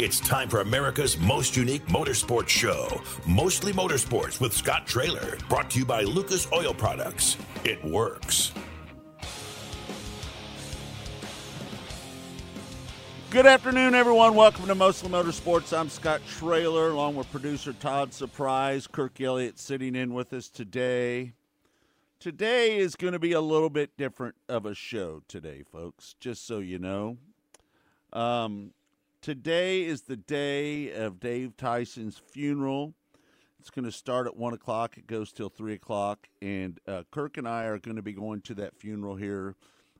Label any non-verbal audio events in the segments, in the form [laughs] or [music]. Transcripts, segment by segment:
It's time for America's most unique motorsports show, Mostly Motorsports with Scott Traylor, brought to you by Lucas Oil Products. It works. Good afternoon, everyone. Welcome to Mostly Motorsports. I'm Scott Traylor, along with producer Todd Surprise. Kirk Elliott sitting in with us today. Today is going to be a little bit different of a show today, folks, just so you know. Um, today is the day of Dave Tyson's funeral. It's going to start at 1 o'clock. It goes till 3 o'clock. And uh, Kirk and I are going to be going to that funeral here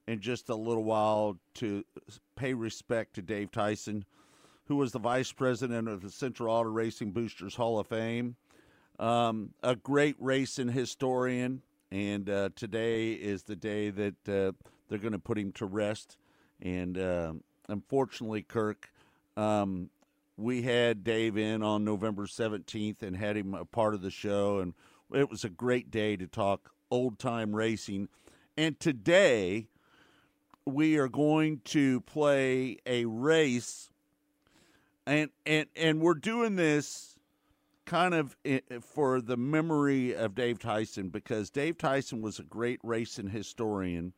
in just a little while to pay respect to Dave Tyson, who was the vice president of the Central Auto Racing Boosters Hall of Fame. Um, a great racing historian. And uh, today is the day that uh, they're going to put him to rest. And uh, unfortunately, Kirk, um, we had Dave in on November 17th and had him a part of the show. And it was a great day to talk old time racing. And today, we are going to play a race. And, and, and we're doing this kind of for the memory of Dave Tyson because Dave Tyson was a great racing historian.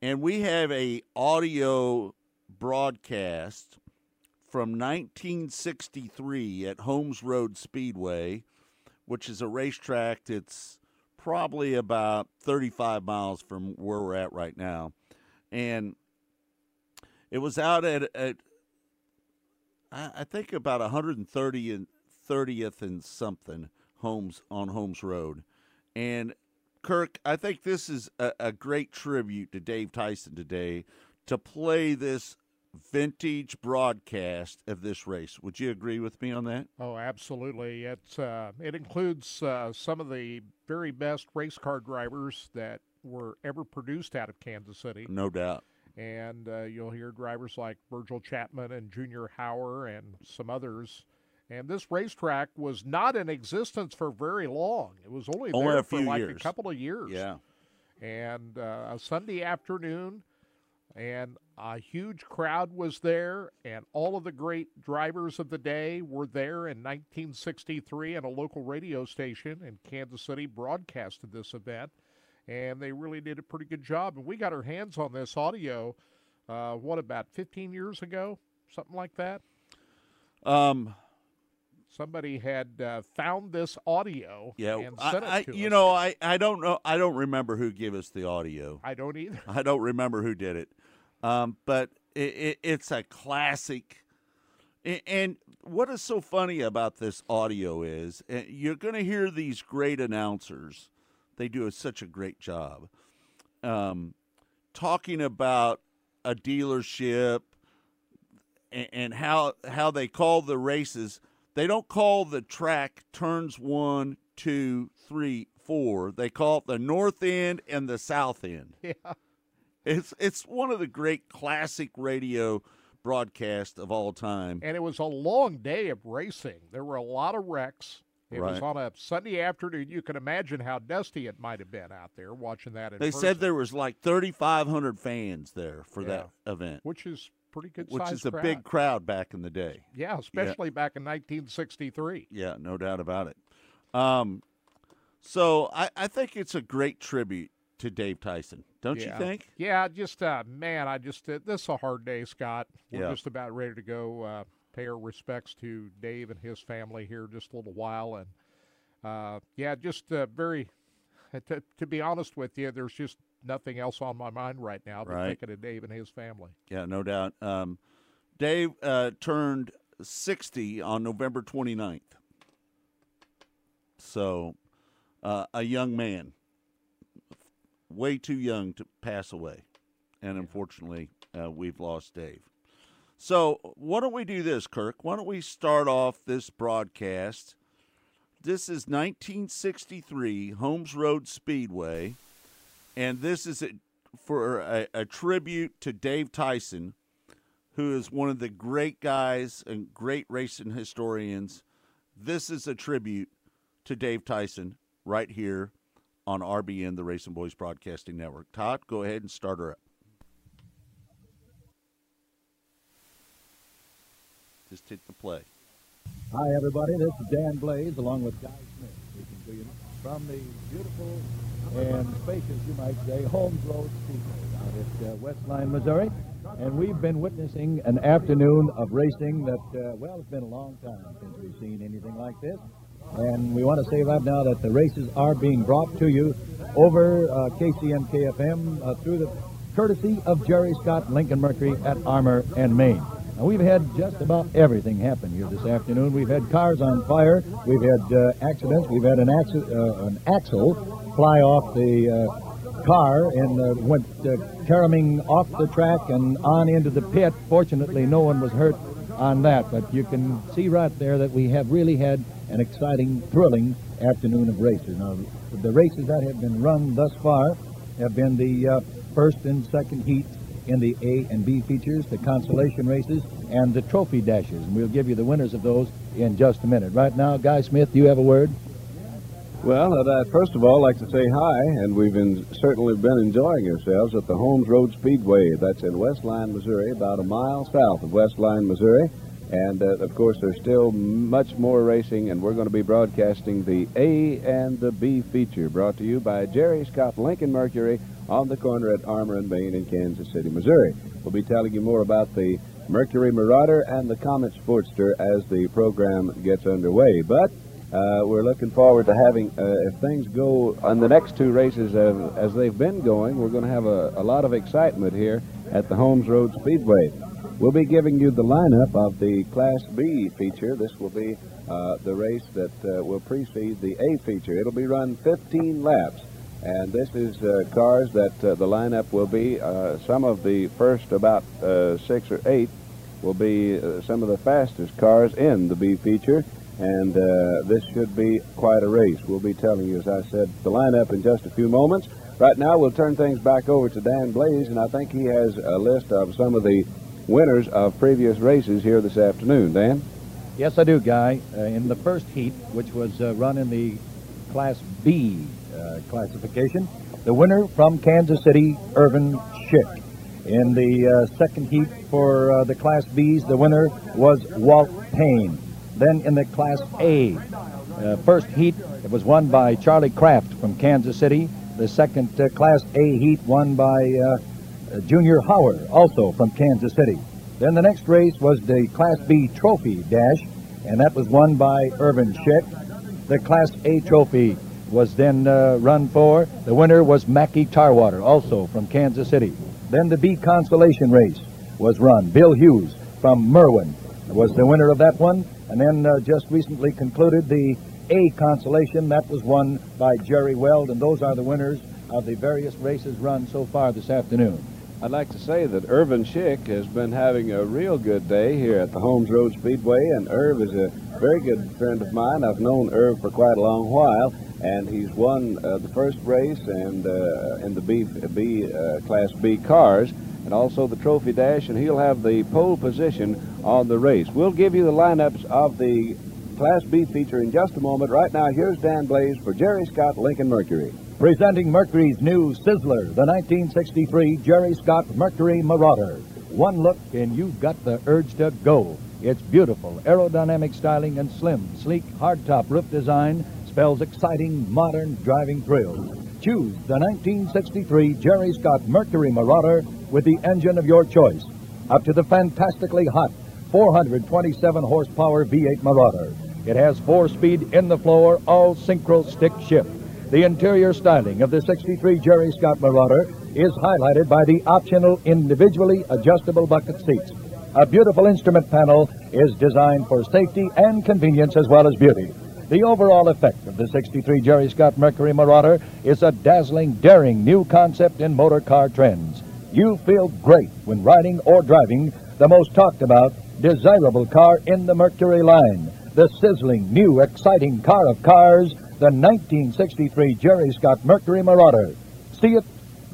And we have a audio broadcast from 1963 at Holmes Road Speedway, which is a racetrack that's probably about 35 miles from where we're at right now. And it was out at, at I think about 130 and 30th and something Holmes on Holmes Road. And Kirk, I think this is a, a great tribute to Dave Tyson today to play this vintage broadcast of this race. Would you agree with me on that? Oh, absolutely. It's uh, it includes uh, some of the very best race car drivers that were ever produced out of Kansas City. No doubt. And uh, you'll hear drivers like Virgil Chapman and Junior Hauer and some others. And this racetrack was not in existence for very long. It was only, only there for like years. a couple of years. Yeah. And uh, a Sunday afternoon, and a huge crowd was there, and all of the great drivers of the day were there in 1963, and a local radio station in Kansas City broadcasted this event, and they really did a pretty good job. And we got our hands on this audio, uh, what about 15 years ago, something like that. Um, somebody had uh, found this audio yeah, and sent I, it to you us. know, I, I don't know. I don't remember who gave us the audio. I don't either. I don't remember who did it. Um, but it, it, it's a classic. And what is so funny about this audio is uh, you're going to hear these great announcers. They do such a great job um, talking about a dealership and, and how how they call the races. They don't call the track turns one, two, three, four. They call it the north end and the south end. [laughs] Yeah. It's it's one of the great classic radio broadcasts of all time. And it was a long day of racing. There were a lot of wrecks. It Right. was on a Sunday afternoon. You can imagine how dusty it might have been out there watching that. In They person, said there was like 3,500 fans there for that event, which is pretty good. which is a crowd. big crowd back in the day. Yeah, especially back in 1963. Yeah, no doubt about it. Um, so I, I think it's a great tribute to Dave Tyson, don't yeah. you think? Yeah, just uh, man, I just uh, this is a hard day, Scott. We're Yeah. just about ready to go uh, pay our respects to Dave and his family here just a little while, and uh, yeah, just uh, very. To, to be honest with you, there's just nothing else on my mind right now but Right. thinking of Dave and his family. Yeah, no doubt. Um, Dave uh, turned 60 on November 29th. So, uh, a young man, way too young to pass away. And unfortunately, uh, we've lost Dave. So, why don't we do this, Kirk? Why don't we start off this broadcast? This is 1963 Holmes Road Speedway, and this is a, for a, a tribute to Dave Tyson, who is one of the great guys and great racing historians. This is a tribute to Dave Tyson right here on RBN, the Racing Boys Broadcasting Network. Todd, go ahead and start her up. Just hit the play. Hi, everybody. This is Dan Blaze along with Guy Smith from the beautiful and spacious, you might say, Holmes Road Speedway out at uh, Westline, Missouri. And we've been witnessing an afternoon of racing that, uh, well, it's been a long time since we've seen anything like this. And we want to say right now that the races are being brought to you over uh, KCM KFM uh, through the courtesy of Jerry Scott Lincoln Mercury at Armour and Main. Now, we've had just about everything happen here this afternoon. We've had cars on fire. We've had uh, accidents. We've had an, uh, an axle fly off the uh, car and uh, went uh, caroming off the track and on into the pit. Fortunately, no one was hurt on that, but you can see right there that we have really had an exciting, thrilling afternoon of races. Now, the races that have been run thus far have been the uh, first and second heats in the A and B features, the consolation races, and the trophy dashes. And we'll give you the winners of those in just a minute. Right now, Guy Smith, you have a word? Well, I'd, uh, first of all, I'd like to say hi, and we've been, certainly been enjoying ourselves at the Holmes Road Speedway. That's in Westline, Missouri, about a mile south of Westline, Missouri. And uh, of course, there's still much more racing, and we're going to be broadcasting the A and the B feature, brought to you by Jerry Scott Lincoln Mercury on the corner at Armour and Main in Kansas City, Missouri. We'll be telling you more about the Mercury Marauder and the Comet Sportster as the program gets underway. But uh, we're looking forward to having, uh, if things go on the next two races as, as they've been going, we're going to have a, a, lot of excitement here at the Holmes Road Speedway. We'll be giving you the lineup of the Class B feature. This will be uh, the race that uh, will precede the A feature. It'll be run 15 laps. And this is uh, cars that uh, the lineup will be. some of the first about six or eight will be some of the fastest cars in the B feature and uh, this should be quite a race. We'll be telling you, as I said, the lineup in just a few moments. Right now, we'll turn things back over to Dan Blaze, and I think he has a list of some of the winners of previous races here this afternoon. Dan? Yes, I do, Guy. Uh, in the first heat, which was uh, run in the Class B uh, classification, the winner from Kansas City, Irvin Schick. In the uh, second heat for uh, the Class Bs, the winner was Walt Payne. Then in the Class A, uh, first heat, it was won by Charlie Kraft from Kansas City. The second Class A heat won by Junior Howard, also from Kansas City. Then the next race was the Class B Trophy Dash, and that was won by Irvin Schick. The Class A Trophy was then uh, run for. The winner was Mackie Tarwater, also from Kansas City. Then the B Consolation Race was run. Bill Hughes from Merwin was the winner of that one. And then uh, just recently concluded the A consolation. That was won by Jerry Weld, and those are the winners of the various races run so far this afternoon. I'd like to say that Irvin Schick has been having a real good day here at the Holmes Road Speedway, and Irv is a very good friend of mine. I've known Irv for quite a long while, and he's won uh, the first race and uh, in the B, B uh, Class B cars and also the Trophy Dash, and he'll have the pole position on the race. We'll give you the lineups of the Class B feature in just a moment. Right now, here's Dan Blaze for Jerry Scott Lincoln Mercury. Presenting Mercury's new Sizzler, the 1963 Jerry Scott Mercury Marauder. One look and you've got the urge to go. It's beautiful, aerodynamic styling and slim, sleek, hardtop roof design spells exciting, modern driving thrills. Choose the 1963 Jerry Scott Mercury Marauder with the engine of your choice. Up to the fantastically hot 427 horsepower V8 Marauder. It has four-speed in-the-floor, all synchro stick shift. The interior styling of the 63 Jerry Scott Marauder is highlighted by the optional individually adjustable bucket seats. A beautiful instrument panel is designed for safety and convenience as well as beauty. The overall effect of the 63 Jerry Scott Mercury Marauder is a dazzling, daring new concept in motor car trends. You feel great when riding or driving the most talked about, desirable car in the Mercury line. The sizzling, new, exciting car of cars, the 1963 Jerry Scott Mercury Marauder. See it,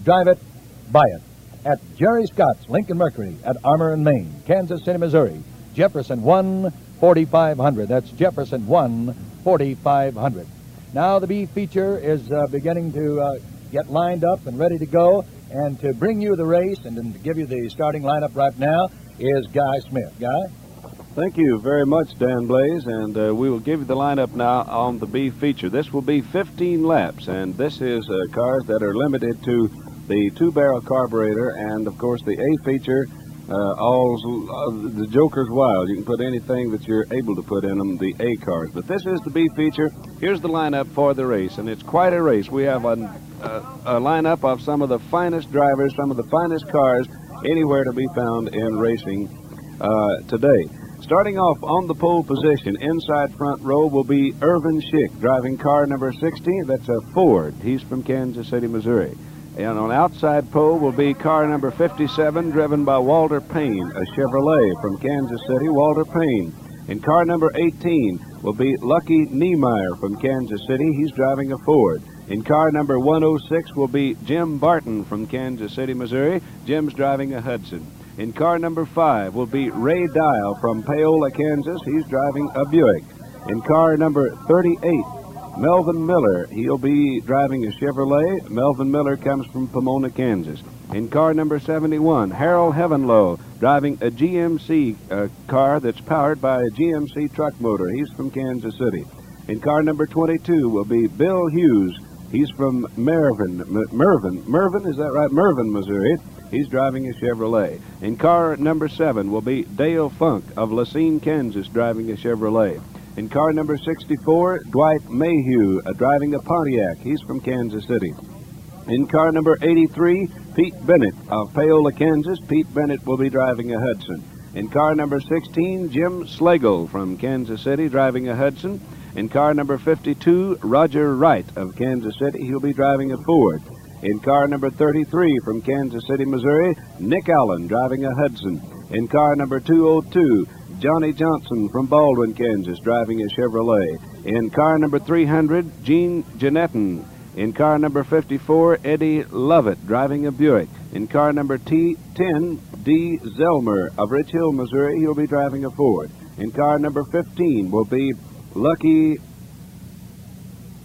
drive it, buy it. At Jerry Scott's Lincoln Mercury at Armour and Main, Kansas City, Missouri. Jefferson 1 4500. That's Jefferson 1 4500. Now the B feature is uh, beginning to uh, get lined up and ready to go. And to bring you the race and to give you the starting lineup right now is Guy Smith. Guy? Thank you very much, Dan Blaze, and uh, we will give you the lineup now on the B feature. This will be 15 laps, and this is uh, cars that are limited to the two-barrel carburetor, and of course the A feature, uh, all uh, the Joker's Wild. You can put anything that you're able to put in them, the A cars. But this is the B feature. Here's the lineup for the race, and it's quite a race. We have a, a, a lineup of some of the finest drivers, some of the finest cars anywhere to be found in racing uh, today. Starting off on the pole position, inside front row will be Irvin Schick, driving car number 16. That's a Ford. He's from Kansas City, Missouri. And on outside pole will be car number 57, driven by Walter Payne, a Chevrolet from Kansas City, Walter Payne. And car number 18 will be Lucky Niemeyer from Kansas City. He's driving a Ford. In car number 106 will be Jim Barton from Kansas City, Missouri. Jim's driving a Hudson. In car number 5 will be Ray Dial from Paola, Kansas. He's driving a Buick. In car number 38, Melvin Miller. He'll be driving a Chevrolet. Melvin Miller comes from Pomona, Kansas. In car number 71, Harold Heavenlow, driving a GMC uh, car that's powered by a GMC truck motor. He's from Kansas City. In car number 22 will be Bill Hughes. He's from Mervin. M- Mervin. Mervyn, is that right? Mervin, Missouri. He's driving a Chevrolet. In car number seven will be Dale Funk of La Cygne, Kansas, driving a Chevrolet. In car number 64, Dwight Mayhew, uh, driving a Pontiac. He's from Kansas City. In car number 83, Pete Bennett of Paola, Kansas. Pete Bennett will be driving a Hudson. In car number 16, Jim Slagle from Kansas City, driving a Hudson. In car number 52, Roger Wright of Kansas City. He'll be driving a Ford. In car number 33 from Kansas City, Missouri, Nick Allen driving a Hudson. In car number 202, Johnny Johnson from Baldwin, Kansas, driving a Chevrolet. In car number 300, Gene Janetton. In car number 54, Eddie Lovett, driving a Buick. In car number T10, D. Zelmer of Rich Hill, Missouri. He'll be driving a Ford. In car number 15 will be Lucky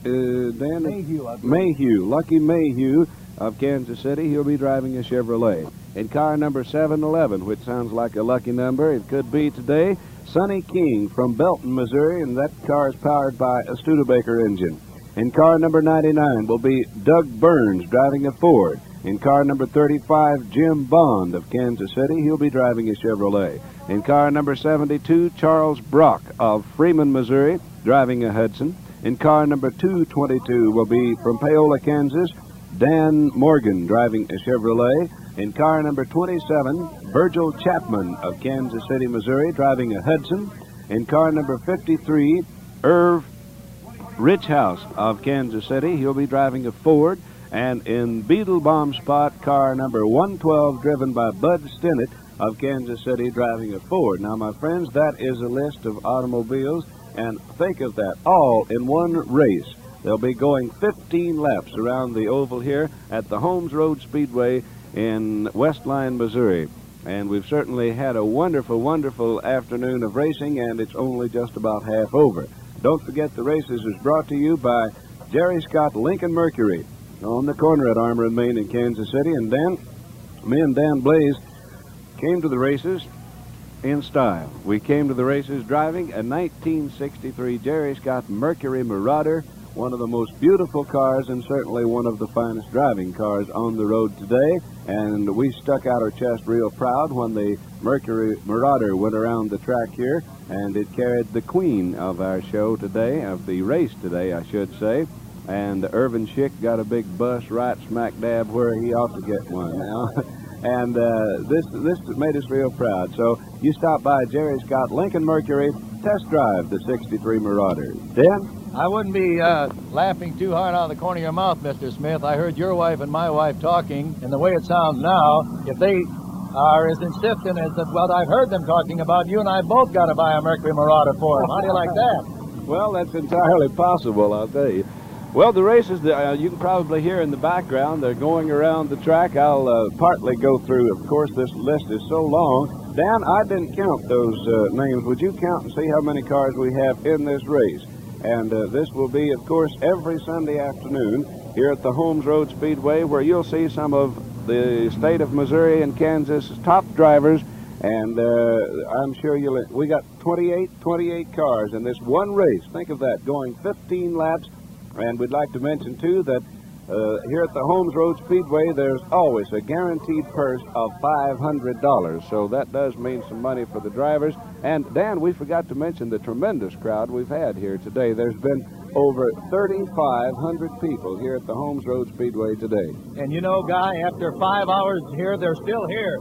Uh, Dan Mayhew, Mayhew, Lucky Mayhew of Kansas City. He'll be driving a Chevrolet. In car number 711, which sounds like a lucky number, it could be today, Sonny King from Belton, Missouri, and that car is powered by a Studebaker engine. In car number 99 will be Doug Burns driving a Ford. In car number 35, Jim Bond of Kansas City. He'll be driving a Chevrolet. In car number 72, Charles Brock of Freeman, Missouri, driving a Hudson. In car number 222 will be from Paola, Kansas, Dan Morgan driving a Chevrolet. In car number 27, Virgil Chapman of Kansas City, Missouri, driving a Hudson. In car number 53, Irv Rich House of Kansas City. He'll be driving a Ford. And in Beetle Bomb Spot, car number 112, driven by Bud Stinnett of Kansas City, driving a Ford. Now, my friends, that is a list of automobiles. And think of that, all in one race. They'll be going 15 laps around the oval here at the Holmes Road Speedway in Westline, Missouri. And we've certainly had a wonderful, wonderful afternoon of racing, and it's only just about half over. Don't forget the races is brought to you by Jerry Scott Lincoln Mercury on the corner at Armour and Main in Kansas City. And Dan, me and Dan Blaze came to the races in style. We came to the races driving a 1963 Jerry Scott Mercury Marauder, one of the most beautiful cars and certainly one of the finest driving cars on the road today. And we stuck out our chest real proud when the Mercury Marauder went around the track here, and it carried the queen of our show today, of the race today, I should say. And Irvin Schick got a big buss right smack dab where he ought to get one now. [laughs] and uh, this this made us real proud. So you stop by Jerry Scott Lincoln Mercury, test drive the 63 Marauder. Dan? I wouldn't be uh, laughing too hard out of the corner of your mouth, Mr. Smith. I heard your wife and my wife talking, and the way it sounds now, if they are as insistent as that, well, I've heard them talking about, you and I both got to buy a Mercury Marauder for them. How do you like that? [laughs] Well, that's entirely possible, I'll tell you. Well, the races uh, you can probably hear in the background, they're going around the track. I'll uh, partly go through. Of course, this list is so long. Dan, I didn't count those uh, names. Would you count and see how many cars we have in this race? And uh, this will be, of course, every Sunday afternoon here at the Holmes Road Speedway, where you'll see some of the state of Missouri and Kansas top drivers And uh, I'm sure you'll. We got 28, 28 cars in this one race. Think of that, going 15 laps. And we'd like to mention too that uh, here at the Holmes Road Speedway, there's always a guaranteed purse of $500. So that does mean some money for the drivers. And Dan, we forgot to mention the tremendous crowd we've had here today. There's been over 3,500 people here at the Holmes Road Speedway today. And you know, Guy, after five hours here, they're still here.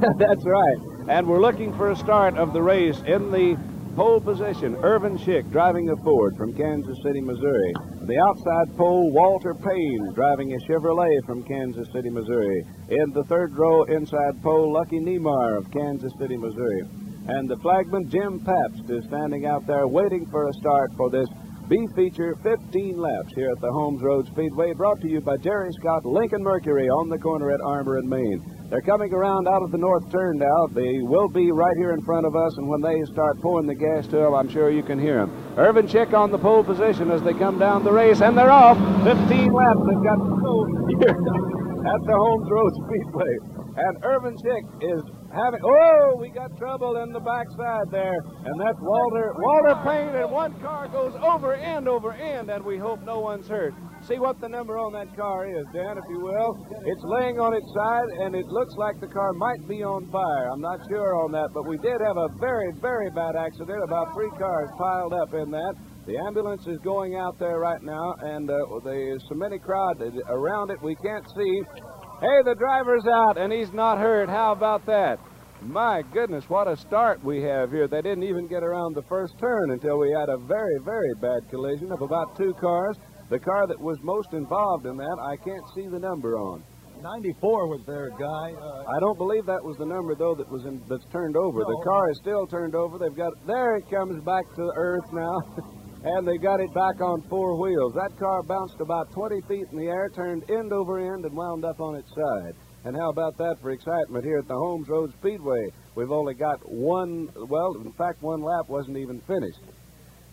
[laughs] That's right. And we're looking for a start of the race in the pole position. Irvin Schick driving a Ford from Kansas City, Missouri. The outside pole, Walter Payne driving a Chevrolet from Kansas City, Missouri. In the third row, inside pole, Lucky Niemeyer of Kansas City, Missouri. And the flagman, Jim Pabst, is standing out there waiting for a start for this B feature 15 laps here at the Holmes Road Speedway, brought to you by Jerry Scott Lincoln Mercury on the corner at Armour and Main. They're coming around out of the north turn now. They will be right here in front of us, and when they start pouring the gas to them, I'm sure you can hear them. Irvin Schick on the pole position as they come down the race, and they're off. 15 laps. They've got to go here at the Holmes Road Speedway. And Irvin Schick is having. Oh, we got trouble in the backside there, and that's Walter Walter Payne. And one car goes over end over end, and we hope no one's hurt. See what the number on that car is, Dan, if you will. It's laying on its side, and it looks like the car might be on fire. I'm not sure on that, but we did have a very, very bad accident. About three cars piled up in that. The ambulance is going out there right now, and uh, there's so many crowd around it we can't see. Hey, the driver's out, and he's not hurt. How about that? My goodness, what a start we have here. They didn't even get around the first turn until we had a very, very bad collision of about two cars. The car that was most involved in that, I can't see the number on. 94 was their guy. Uh, I don't believe that was the number though that was in, that's turned over. No. The car is still turned over. They've got there it comes back to earth now, [laughs] and they got it back on four wheels. That car bounced about 20 feet in the air, turned end over end, and wound up on its side. And how about that for excitement here at the Holmes Road Speedway? We've only got one. Well, in fact, one lap wasn't even finished.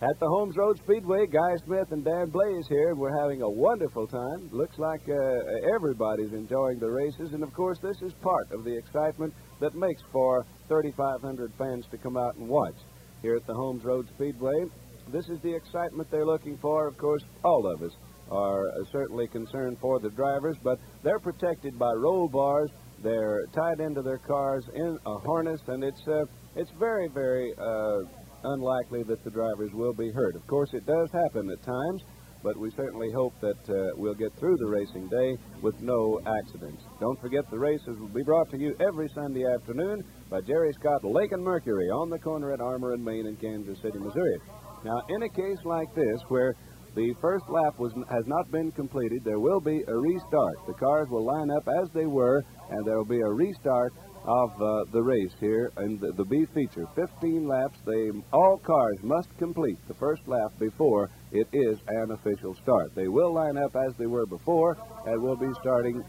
At the Holmes Road Speedway, Guy Smith and Dan Blaze here, we're having a wonderful time. Looks like uh, everybody's enjoying the races, and of course, this is part of the excitement that makes for 3,500 fans to come out and watch here at the Holmes Road Speedway. This is the excitement they're looking for. Of course, all of us are uh, certainly concerned for the drivers, but they're protected by roll bars. They're tied into their cars in a harness, and it's uh, it's very, very uh, unlikely that the drivers will be hurt. Of course, it does happen at times, but we certainly hope that uh, we'll get through the racing day with no accidents. Don't forget the races will be brought to you every Sunday afternoon by Jerry Scott Lincoln Mercury on the corner at Armour and Main in Kansas City, Missouri. Now, in a case like this where the first lap was, has not been completed, there will be a restart. The cars will line up as they were, and there will be a restart of uh, the race here in the, the B feature. 15 laps. They all cars must complete the first lap before it is an official start. They will line up as they were before, and we'll be starting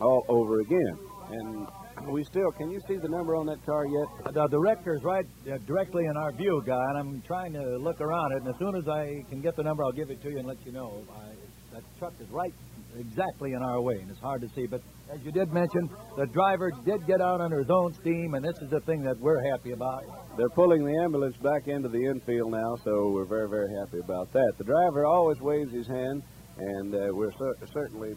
all over again. And we still, can you see the number on that car yet? The director's right uh, directly in our view, guy, and I'm trying to look around it. And as soon as I can get the number, I'll give it to you and let you know. I, that truck is right exactly in our way, and it's hard to see. But as you did mention, the driver did get out under his own steam, and this is the thing that we're happy about. They're pulling the ambulance back into the infield now, so we're very, very happy about that. The driver always waves his hand, and uh, we're cer- certainly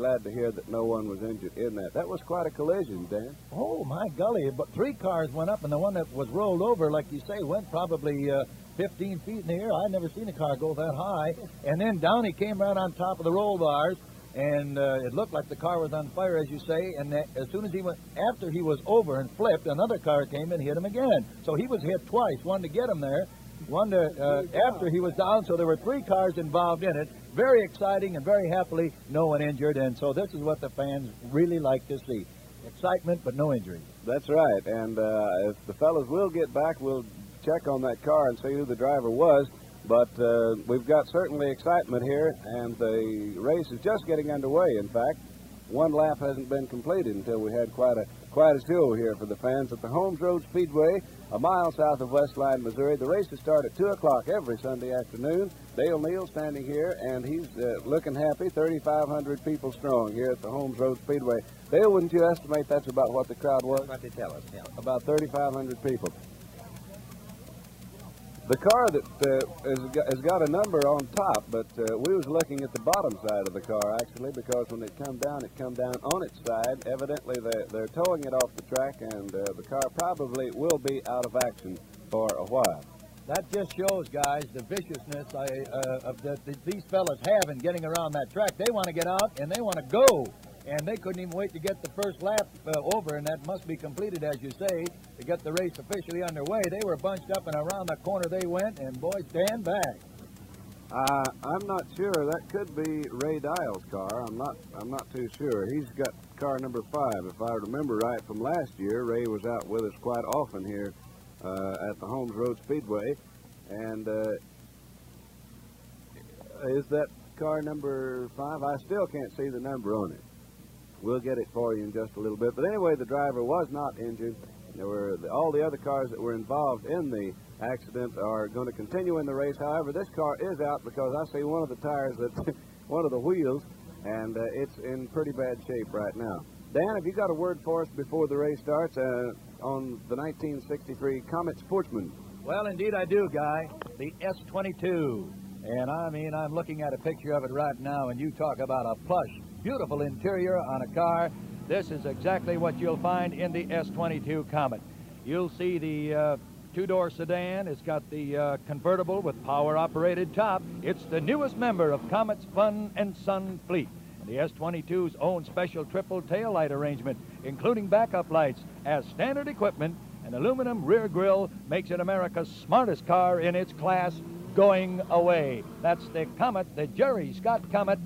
glad to hear that no one was injured in that. That was quite a collision, Dan. Oh, my golly. But three cars went up, and the one that was rolled over, like you say, went probably uh, 15 feet in the air. I'd never seen a car go that high. And then down he came right on top of the roll bars and uh, it looked like the car was on fire, as you say. And that, as soon as he went, after he was over and flipped, another car came and hit him again. So he was hit twice. One to get him there, one to uh, after he was down. So there were three cars involved in it. Very exciting and very happily, no one injured. And so this is what the fans really like to see: excitement, but no injuries. That's right. And uh, if the fellows will get back, we'll check on that car and see who the driver was. But uh, we've got certainly excitement here, and the race is just getting underway. In fact, one lap hasn't been completed until we had quite a quite a show here for the fans at the Holmes Road Speedway, a mile south of Westline, Missouri. The races start at 2 o'clock every Sunday afternoon. Dale Neal standing here, and he's uh, looking happy. 3,500 people strong here at the Holmes Road Speedway. Dale, wouldn't you estimate that's about what the crowd was? What they tell us, yeah. About 3,500 people. The car that uh, has, got, has got a number on top, but uh, we was looking at the bottom side of the car actually because when it come down, it come down on its side. Evidently, they're, they're towing it off the track, and uh, the car probably will be out of action for a while. That just shows, guys, the viciousness I, uh, of that that these fellas have in getting around that track. They want to get out and they want to go, and they couldn't even wait to get the first lap uh, over, and that must be completed, as you say, to get the race officially underway. They were bunched up and around the corner they went, and boy, stand back. Uh, I'm not sure. That could be Ray Dial's car. I'm not. I'm not too sure. He's got car number five. If I remember right from last year, Ray was out with us quite often here at the Holmes Road Speedway, and uh, is that car number five? I still can't see the number on it. We'll get it for you in just a little bit. But anyway, the driver was not injured. There were all the other cars that were involved in the accident are going to continue in the race. However, this car is out because I see one of the tires that [laughs] one of the wheels, and uh, it's in pretty bad shape right now. Dan, have you got a word for us before the race starts uh, on the 1963 Comet Sportsman? Well, indeed I do, Guy. The S-22. And I mean, I'm looking at a picture of it right now, and you talk about a plush, beautiful interior on a car. This is exactly what you'll find in the S-22 Comet. You'll see the uh, two-door sedan. It's got the uh, convertible with power-operated top. It's the newest member of Comet's Fun and Sun fleet. The S-22's own special triple tail light arrangement, including backup lights, as standard equipment. An aluminum rear grille makes it America's smartest car in its class going away. That's the Comet, the Jerry Scott Comet,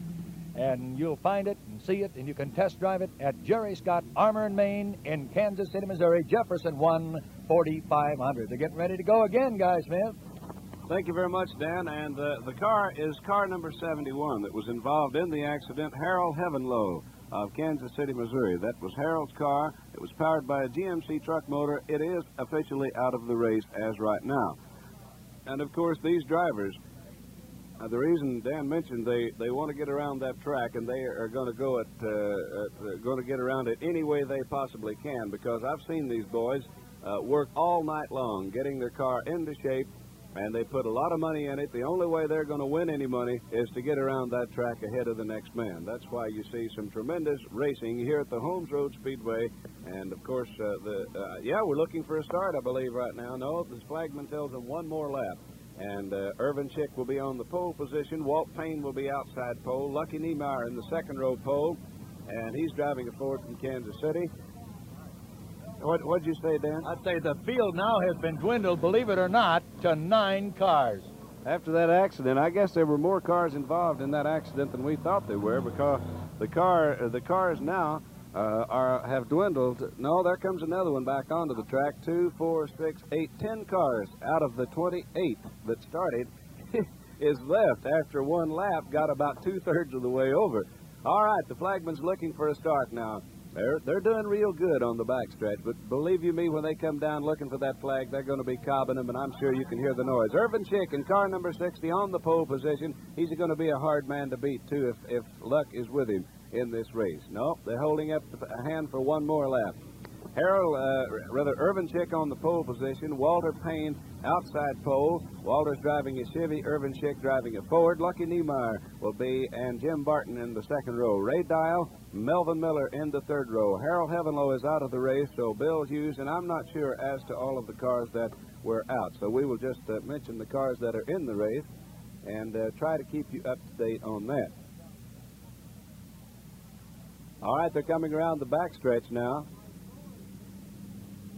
and you'll find it and see it, and you can test drive it at Jerry Scott Armour and Main in Kansas City, Missouri, Jefferson 1 4500. They're getting ready to go again, guys, Smith. Thank you very much, Dan. And uh, the car is car number 71 that was involved in the accident, Harold Heavenlow of Kansas City, Missouri. That was Harold's car. It was powered by a GMC truck motor. It is officially out of the race as right now. And of course, these drivers, uh, the reason Dan mentioned they, they want to get around that track and they are going to go at, uh, at uh, going to get around it any way they possibly can because I've seen these boys uh, work all night long getting their car into shape and they put a lot of money in it. The only way they're going to win any money is to get around that track ahead of the next man. That's why you see some tremendous racing here at the Holmes Road Speedway. And of course, uh, the uh, yeah, we're looking for a start, I believe, right now. No, the flagman tells them one more lap. And uh, Irvin Schick will be on the pole position. Walt Payne will be outside pole. Lucky Niemeyer in the second row pole. And he's driving a Ford from Kansas City. What, what'd you say, Dan? I'd say the field now has been dwindled, believe it or not, to nine cars. After that accident, I guess there were more cars involved in that accident than we thought there were because the car, the cars now uh, are have dwindled. No, there comes another one back onto the track. Two, four, six, eight, ten cars out of the 28 that started [laughs] is left after one lap. Got about two thirds of the way over. All right, the flagman's looking for a start now. They're, they're doing real good on the backstretch, but believe you me, when they come down looking for that flag, they're going to be cobbing them, and I'm sure you can hear the noise. Irvin Schick in car number 60 on the pole position. He's going to be a hard man to beat, too, if, if luck is with him in this race. No, they're holding up a hand for one more lap. Harold, uh, rather, Irvin Schick on the pole position. Walter Payne outside pole. Walter's driving a Chevy. Irvin Schick driving a Ford. Lucky Niemeyer will be, and Jim Barton in the second row. Ray Dial, Melvin Miller in the third row. Harold Heavenlow is out of the race, so Bill Hughes, and I'm not sure as to all of the cars that were out. So we will just uh, mention the cars that are in the race and uh, try to keep you up to date on that. All right, they're coming around the backstretch now.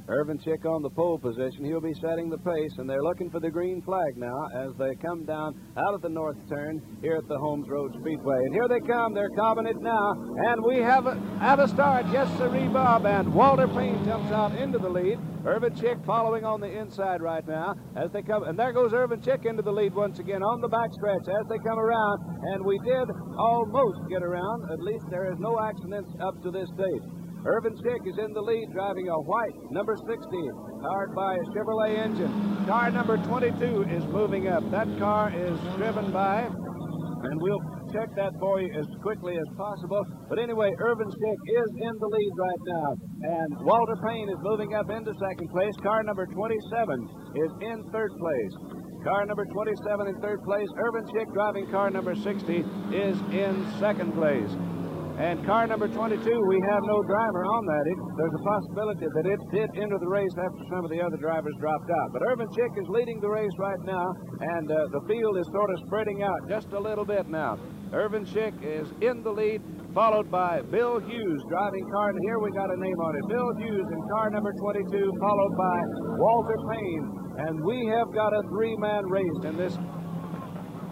Irvin Schick on the pole position. He'll be setting the pace, and they're looking for the green flag now as they come down out of the north turn here at the Holmes Road Speedway. And here they come. They're cobbing it now, and we have a, have a start. Yes, sirree, Bob. And Walter Payne jumps out into the lead. Irvin Schick following on the inside right now as they come. And there goes Irvin Schick into the lead once again on the backstretch as they come around. And we did almost get around. At least there is no accidents up to this date. Irvin Schick is in the lead, driving a white number 60, powered by a Chevrolet engine. Car number 22 is moving up. That car is driven by, and we'll check that for you as quickly as possible. But anyway, Irvin Schick is in the lead right now. And Walter Payne is moving up into second place. Car number 27 is in third place. Car number 27 in third place. Irvin Schick driving car number 60 is in second place. And car number 22, we have no driver on that. It, there's a possibility that it did enter the race after some of the other drivers dropped out. But Irvin Schick is leading the race right now, and uh, the field is sort of spreading out just a little bit now. Irvin Schick is in the lead, followed by Bill Hughes driving car. And here we got a name on it. Bill Hughes in car number 22, followed by Walter Payne. And we have got a three-man race in this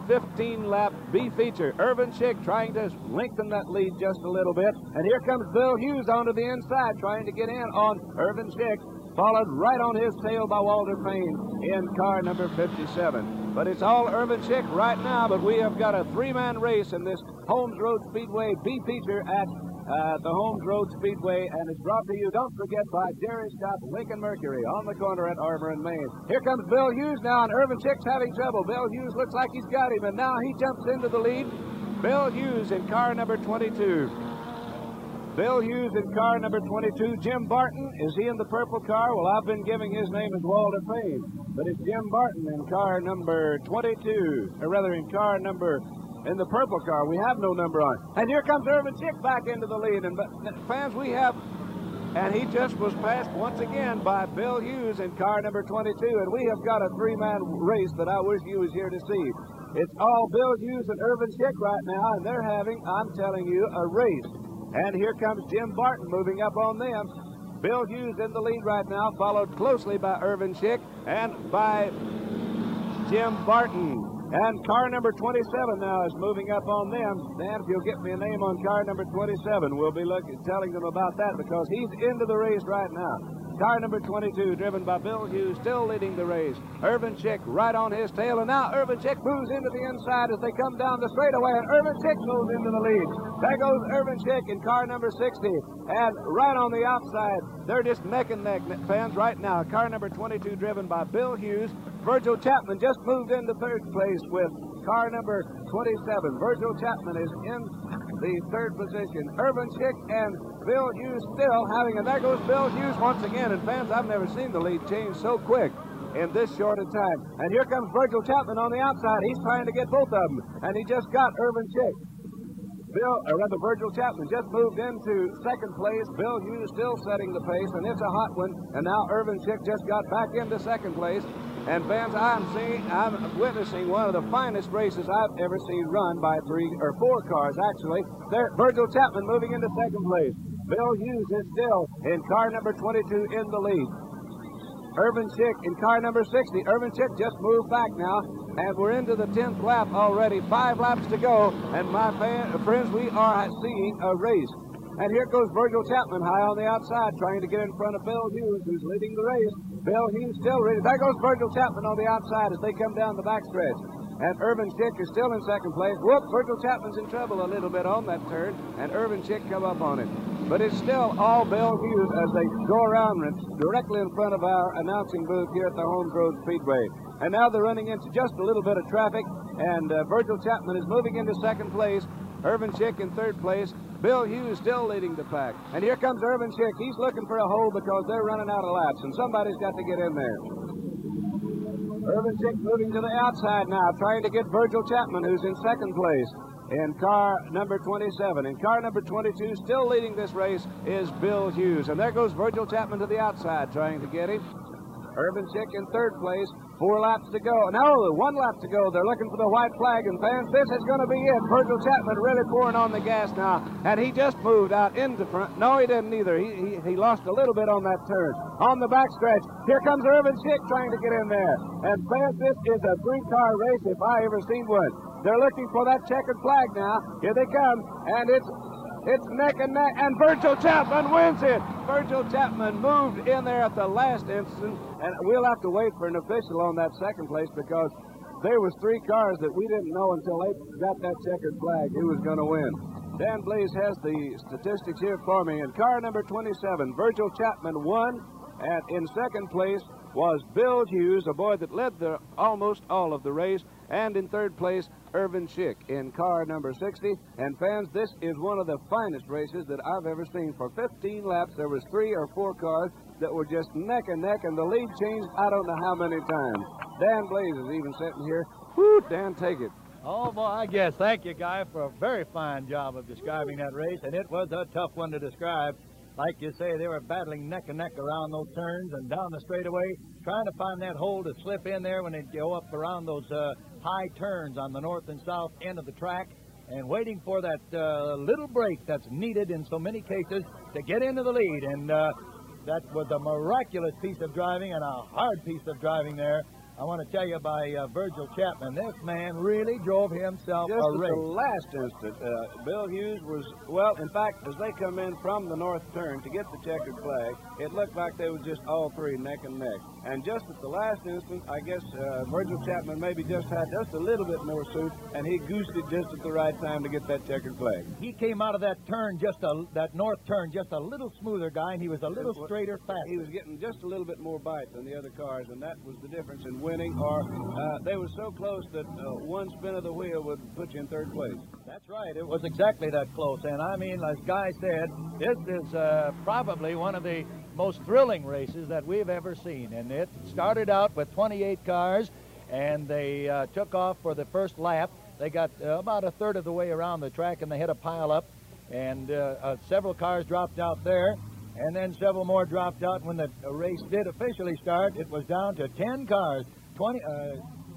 15 lap B feature. Irvin Schick trying to lengthen that lead just a little bit. And here comes Bill Hughes onto the inside trying to get in on Irvin Schick. Followed right on his tail by Walter Payne in car number 57. But it's all Irvin Schick right now, but we have got a three-man race in this Holmes Road Speedway B feature at uh, the Holmes Road Speedway, and it's brought to you, don't forget, by Jerry Scott Lincoln Mercury on the corner at Armour and Main. Here comes Bill Hughes now, and Irvin Schick's having trouble. Bill Hughes looks like he's got him, and now he jumps into the lead. Bill Hughes in car number 22. Bill Hughes in car number 22. Jim Barton, is he in the purple car? Well, I've been giving his name as Walter Payne, but it's Jim Barton in car number 22, or rather in car number in the purple car. We have no number on. And here comes Irvin Schick back into the lead. And fans, we have, and he just was passed once again by Bill Hughes in car number 22. And we have got a three-man race that I wish you was here to see. It's all Bill Hughes and Irvin Schick right now, and they're having, I'm telling you, a race. And here comes Jim Barton moving up on them. Bill Hughes in the lead right now, followed closely by Irvin Schick and by Jim Barton. And car number 27 now is moving up on them. Dan, if you'll get me a name on car number 27, we'll be looking, telling them about that because he's into the race right now. Car number 22, driven by Bill Hughes, still leading the race. Irvin Schick right on his tail, and now Irvin Schick moves into the inside as they come down the straightaway, and Irvin Schick moves into the lead. There goes Irvin Schick in car number 60, and right on the outside, they're just neck and neck, fans, right now. Car number 22, driven by Bill Hughes. Virgil Chapman just moved into third place with car number 27. Virgil Chapman is in the third position. Irvin Schick and Bill Hughes still having, and there goes Bill Hughes once again. And fans, I've never seen the lead change so quick in this short a time. And here comes Virgil Chapman on the outside. He's trying to get both of them, and he just got Irvin Schick. Bill, or rather, Virgil Chapman just moved into second place. Bill Hughes still setting the pace, and it's a hot one. And now Irvin Schick just got back into second place. And fans, I'm seeing, I'm witnessing one of the finest races I've ever seen run by three or four cars. Actually, there, Virgil Chapman moving into second place. Bill Hughes is still in car number 22 in the lead. Irvin Schick in car number 60. Irvin Schick just moved back now, and we're into the 10th lap already. Five laps to go, and my fan, friends, we are seeing a race. And here goes Virgil Chapman high on the outside, trying to get in front of Bill Hughes, who's leading the race. Bill Hughes still ready. There goes Virgil Chapman on the outside as they come down the backstretch. And Irvin Schick is still in second place. Whoop, Virgil Chapman's in trouble a little bit on that turn, and Irvin Schick come up on it. But it's still all Bill Hughes as they go around directly in front of our announcing booth here at the Holmes Road Speedway. And now they're running into just a little bit of traffic, and uh, Virgil Chapman is moving into second place. Irvin Schick in third place. Bill Hughes still leading the pack. And here comes Irvin Schick. He's looking for a hole because they're running out of laps, and somebody's got to get in there. Irvin Schick moving to the outside now, trying to get Virgil Chapman, who's in second place in car number 27. In car number 22, still leading this race, is Bill Hughes. And there goes Virgil Chapman to the outside, trying to get him. Irvin Schick in third place. Four laps to go. No, one lap to go. They're looking for the white flag, and fans, this is going to be it. Virgil Chapman really pouring on the gas now, and he just moved out into front. No, he didn't either. He, he, he lost a little bit on that turn. On the backstretch, here comes Irvin Schick trying to get in there. And fans, this is a three-car race if I ever seen one. They're looking for that checkered flag now. Here they come, and it's it's neck and neck, and Virgil Chapman wins it. Virgil Chapman moved in there at the last instant, and we'll have to wait for an official on that second place because there was three cars that we didn't know until they got that checkered flag who was going to win. Dan Blaze has the statistics here for me. In car number 27, Virgil Chapman won, and in second place was Bill Hughes, a boy that led the almost all of the race, And in third place, Irvin Schick in car number 60. And fans, this is one of the finest races that I've ever seen. For 15 laps, there was three or four cars that were just neck and neck, and the lead changed I don't know how many times. Dan Blaze is even sitting here. Whoo, Dan, take it. Oh, boy, I guess. Thank you, Guy, for a very fine job of describing that race, and it was a tough one to describe. Like you say, they were battling neck and neck around those turns and down the straightaway, trying to find that hole to slip in there when they go up around those uh, high turns on the north and south end of the track, and waiting for that uh, little break that's needed in so many cases to get into the lead. And uh, that was a miraculous piece of driving and a hard piece of driving there I want to tell you by uh, Virgil Chapman. This man really drove himself Just a at race. the last instant, uh, Bill Hughes was, well, in fact, as they come in from the north turn to get the checkered flag, it looked like they were just all three neck and neck. And just at the last instant, I guess uh, Virgil Chapman maybe just had just a little bit more suit, and he goosed it just at the right time to get that checkered flag. He came out of that turn, just a, that north turn, just a little smoother guy, and he was a little straighter, faster. He was getting just a little bit more bite than the other cars, and that was the difference in winning. Or uh, they were so close that uh, one spin of the wheel would put you in third place. That's right. It was exactly that close. And I mean, as Guy said, this is uh, probably one of the most thrilling races that we've ever seen. And it started out with 28 cars, and they uh, took off for the first lap. They got uh, about a third of the way around the track, and they hit a pile up. And uh, uh, several cars dropped out there, and then several more dropped out. When the race did officially start, it was down to 10 cars. 20, uh,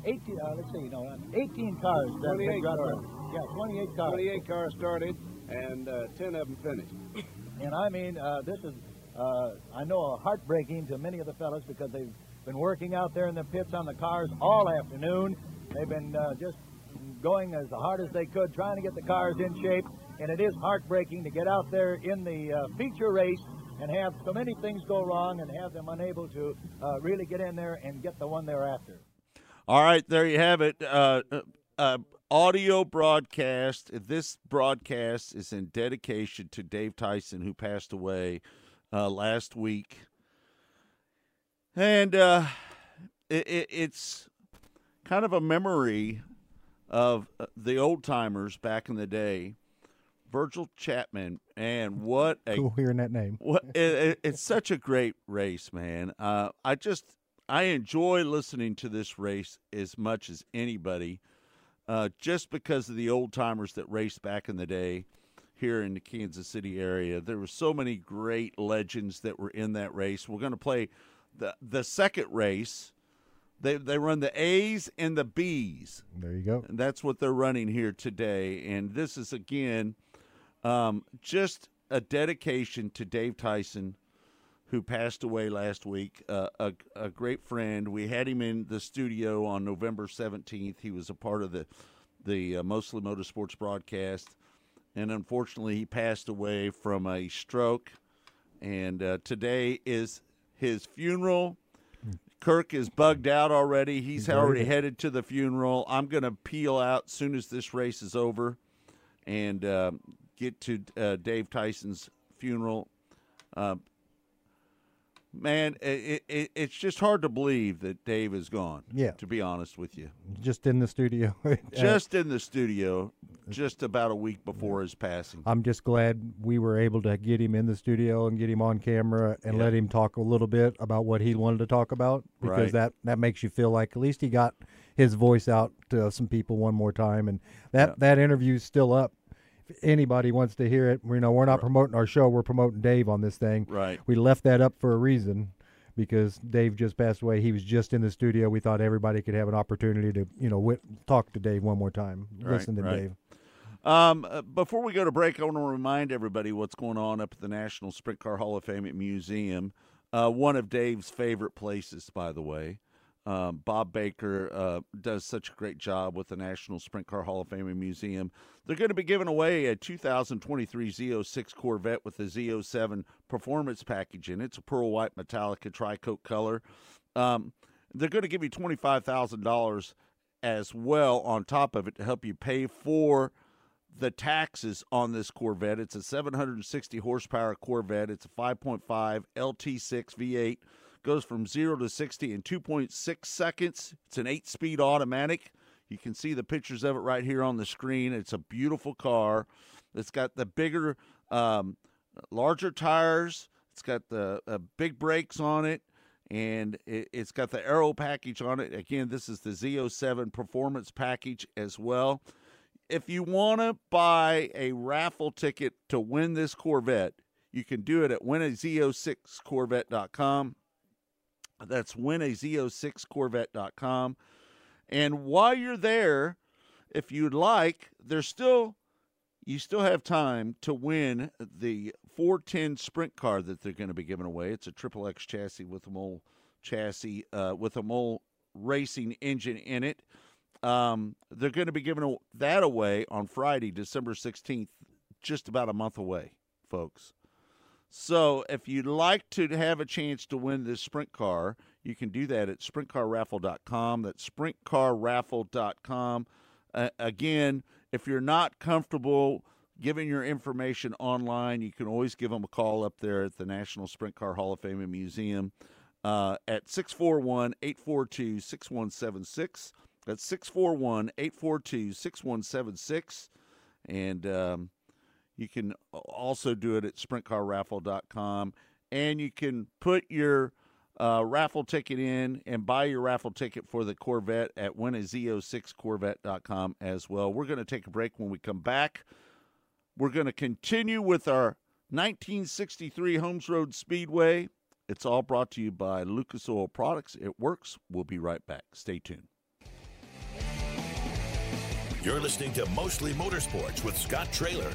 18, uh, let's see, no, 18 cars. that- that 28 cars. Yeah, 28 cars. 28 cars started, and uh, 10 of them finished. And I mean, uh, this is, uh, I know, heartbreaking to many of the fellas because they've been working out there in the pits on the cars all afternoon. They've been uh, just going as hard as they could, trying to get the cars in shape. And it is heartbreaking to get out there in the uh, feature race and have so many things go wrong and have them unable to uh, really get in there and get the one they're after. All right, there you have it. Uh, uh, uh, audio broadcast. This broadcast is in dedication to Dave Tyson, who passed away uh, last week. And uh, it, it, it's kind of a memory of uh, the old timers back in the day. Virgil Chapman, and what a Cool hearing that name. it, it, it's such a great race, man. Uh, I just I enjoy listening to this race as much as anybody, uh, just because of the old timers that raced back in the day here in the Kansas City area. There were so many great legends that were in that race. We're going to play the the second race. They they run the A's and the B's. There you go. And that's what they're running here today. And this is again um, just a dedication to Dave Tyson, who passed away last week. Uh, a, a great friend. We had him in the studio on November seventeenth. He was a part of the the uh, mostly motorsports broadcast, and unfortunately, he passed away from a stroke. And uh, today is his funeral. Kirk is bugged out already. He's, already headed to the funeral. I'm going to peel out soon as this race is over and uh, get to uh, Dave Tyson's funeral. Uh, man, it, it, it's just hard to believe that Dave is gone. Yeah. To be honest with you, Just in the studio. [laughs] Just in the studio, just about a week before his passing. I'm just glad we were able to get him in the studio and get him on camera and Yeah. let him talk a little bit about what he wanted to talk about because Right. that that makes you feel like at least he got his voice out to some people one more time and that Yeah. that interview's still up. Anybody wants to hear it, you know, we're not promoting our show, we're promoting Dave on this thing. Right. We left that up for a reason because Dave just passed away. He was just in the studio. We thought everybody could have an opportunity to, you know, wit- talk to Dave one more time. Right, Listen to right. Dave. Um, uh, before we go to break, I want to remind everybody what's going on up at the National Sprint Car Hall of Fame at Museum. Uh, one of Dave's favorite places, by the way. Um, Bob Baker uh, does such a great job with the National Sprint Car Hall of Fame and Museum. They're going to be giving away a 2023 Z06 Corvette with the Z07 Performance Package in it. It's a pearl white Metallica tri-coat color. Um, they're going to give you $25,000 as well on top of it to help you pay for the taxes on this Corvette. It's a 760 horsepower Corvette. It's a 5.5 LT6 V8. Goes from 0 to 60 in 2.6 seconds. It's an 8-speed automatic. You can see the pictures of it right here on the screen. It's a beautiful car. It's got the bigger, um, larger tires. It's got the uh, big brakes on it, and it, has got the aero package on it. Again, this is the Z07 performance package as well. If you want to buy a raffle ticket to win this Corvette, you can do it at winaz06corvette.com. That's winaz06corvette.com. And while you're there, if you'd like, there's still you still have time to win the 410 sprint car that they're going to be giving away. It's a triple X chassis with a mole chassis uh, with a mole racing engine in it. Um, they're going to be giving that away on Friday, December 16th, just about a month away, folks. So if you'd like to have a chance to win this sprint car, you can do that at sprintcarraffle.com. That's sprintcarraffle.com. Uh, again, if you're not comfortable giving your information online, you can always give them a call up there at the National Sprint Car Hall of Fame and Museum uh, at 641 842 6176. That's 641 842 6176. And um, you can also do it at sprintcarraffle.com. And you can put your uh, raffle ticket in and buy your raffle ticket for the Corvette at winaz06corvette.com as well. We're going to take a break when we come back. We're going to continue with our 1963 Holmes Road Speedway. It's all brought to you by Lucas Oil Products. It works. We'll be right back. Stay tuned. You're listening to Mostly Motorsports with Scott Traylor.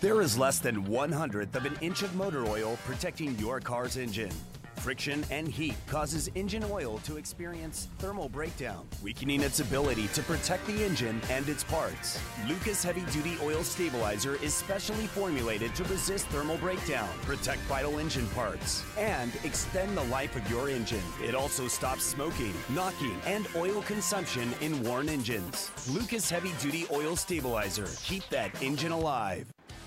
There is less than one hundredth of an inch of motor oil protecting your car's engine. Friction and heat causes engine oil to experience thermal breakdown, weakening its ability to protect the engine and its parts. Lucas Heavy Duty Oil Stabilizer is specially formulated to resist thermal breakdown, protect vital engine parts, and extend the life of your engine. It also stops smoking, knocking, and oil consumption in worn engines. Lucas Heavy Duty Oil Stabilizer. Keep that engine alive.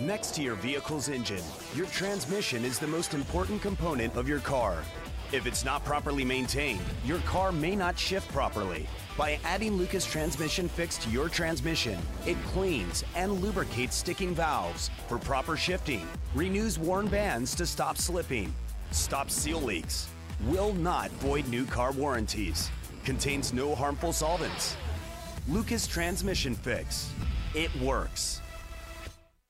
Next to your vehicle's engine, your transmission is the most important component of your car. If it's not properly maintained, your car may not shift properly. By adding Lucas Transmission Fix to your transmission, it cleans and lubricates sticking valves for proper shifting, renews worn bands to stop slipping, stops seal leaks, will not void new car warranties, contains no harmful solvents. Lucas Transmission Fix. It works.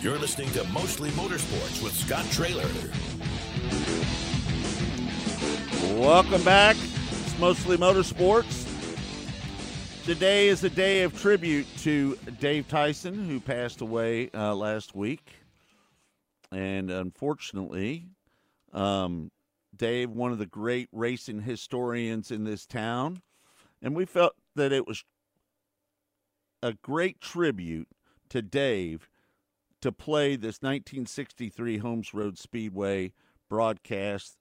You're listening to Mostly Motorsports with Scott Traylor. Welcome back. It's Mostly Motorsports. Today is a day of tribute to Dave Tyson, who passed away uh, last week. And unfortunately, um, Dave, one of the great racing historians in this town, and we felt that it was a great tribute to Dave to play this 1963 Holmes Road Speedway broadcast.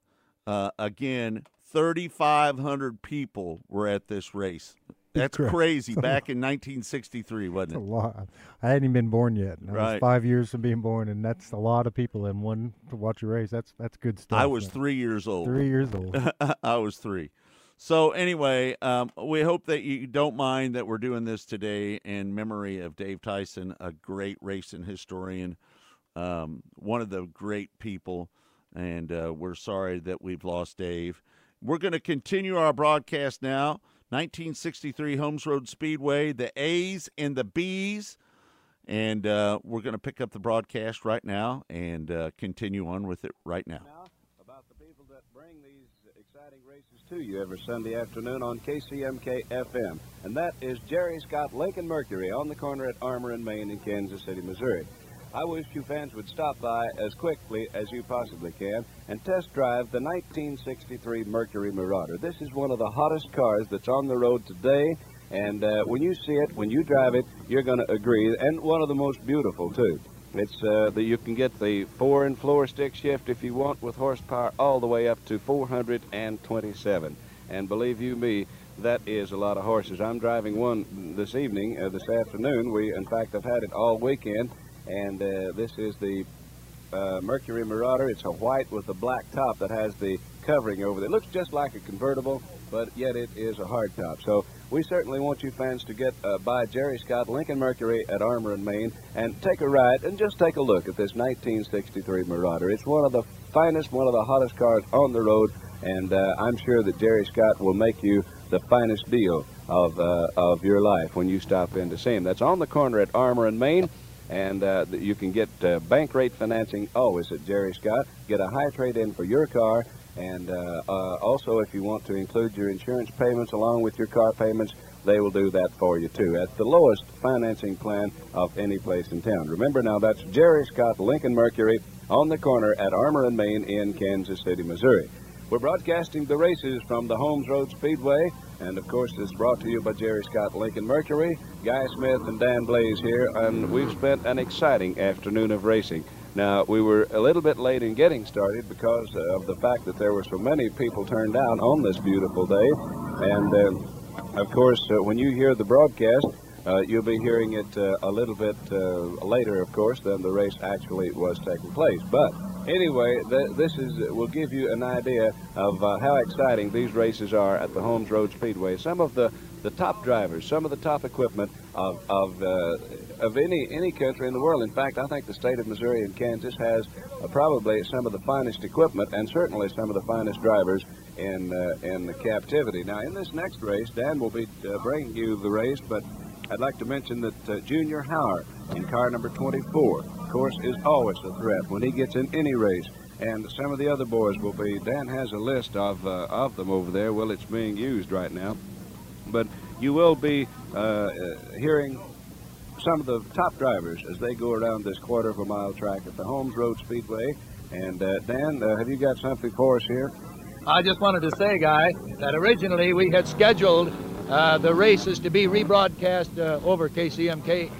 Uh, again, 3,500 people were at this race. That's Correct. crazy. Back in 1963, wasn't That's a lot. I hadn't even been born yet. I Right. was five years from being born, and that's a lot of people in one to watch a race. That's that's good stuff. I was man. three years old. Three years old. [laughs] I was three. So anyway, um, we hope that you don't mind that we're doing this today in memory of Dave Tyson, a great racing historian, um, one of the great people, and uh, we're sorry that we've lost Dave. We're going to continue our broadcast now. 1963 Holmes Road Speedway, the A's and the B's. And uh, we're going to pick up the broadcast right now and uh, continue on with it right now. about the people that bring these exciting races to you every Sunday afternoon on KCMK FM. And that is Jerry Scott Lincoln Mercury on the corner at Armour and Main in Kansas City, Missouri. I wish you fans would stop by as quickly as you possibly can and test drive the 1963 Mercury Marauder. This is one of the hottest cars that's on the road today. And uh, when you see it, when you drive it, you're going to agree. And one of the most beautiful, too. It's uh, that you can get the four and floor stick shift if you want with horsepower all the way up to 427. And believe you me, that is a lot of horses. I'm driving one this evening, uh, this afternoon. We, in fact, I've had it all weekend, and uh, this is the uh, Mercury Marauder. It's a white with a black top that has the covering over it. It looks just like a convertible, but yet it is a hard top. So we certainly want you fans to get uh, by Jerry Scott Lincoln Mercury at Armour and Main and take a ride and just take a look at this 1963 Marauder. It's one of the finest, one of the hottest cars on the road, and uh, I'm sure that Jerry Scott will make you the finest deal of uh, of your life when you stop in to see him. That's on the corner at Armour and Main. And uh, you can get uh, bank rate financing always at Jerry Scott. Get a high trade in for your car. And uh, uh, also, if you want to include your insurance payments along with your car payments, they will do that for you too at the lowest financing plan of any place in town. Remember now, that's Jerry Scott Lincoln Mercury on the corner at Armour and Main in Kansas City, Missouri. We're broadcasting the races from the Holmes Road Speedway, and of course, it's brought to you by Jerry Scott Lincoln Mercury, Guy Smith, and Dan Blaze here, and we've spent an exciting afternoon of racing. Now, we were a little bit late in getting started because of the fact that there were so many people turned out on this beautiful day, and uh, of course, uh, when you hear the broadcast, uh, you'll be hearing it uh, a little bit uh, later, of course, than the race actually was taking place. But anyway, th- this is will give you an idea of uh, how exciting these races are at the Holmes Road Speedway. Some of the, the top drivers, some of the top equipment of of of any any country in the world. In fact, I think the state of Missouri and Kansas has uh, probably some of the finest equipment and certainly some of the finest drivers in uh, in the captivity. Now, in this next race, Dan will be uh, bringing you the race, but I'd like to mention that uh, Junior Hauer in car number 24, of course, is always a threat when he gets in any race. And some of the other boys will be. Dan has a list of uh, of them over there. Well, it's being used right now, but you will be uh, hearing some of the top drivers as they go around this quarter of a mile track at the Holmes Road Speedway. And uh, Dan, uh, have you got something for us here? I just wanted to say, Guy, that originally we had scheduled uh, the races to be rebroadcast uh, over KCMK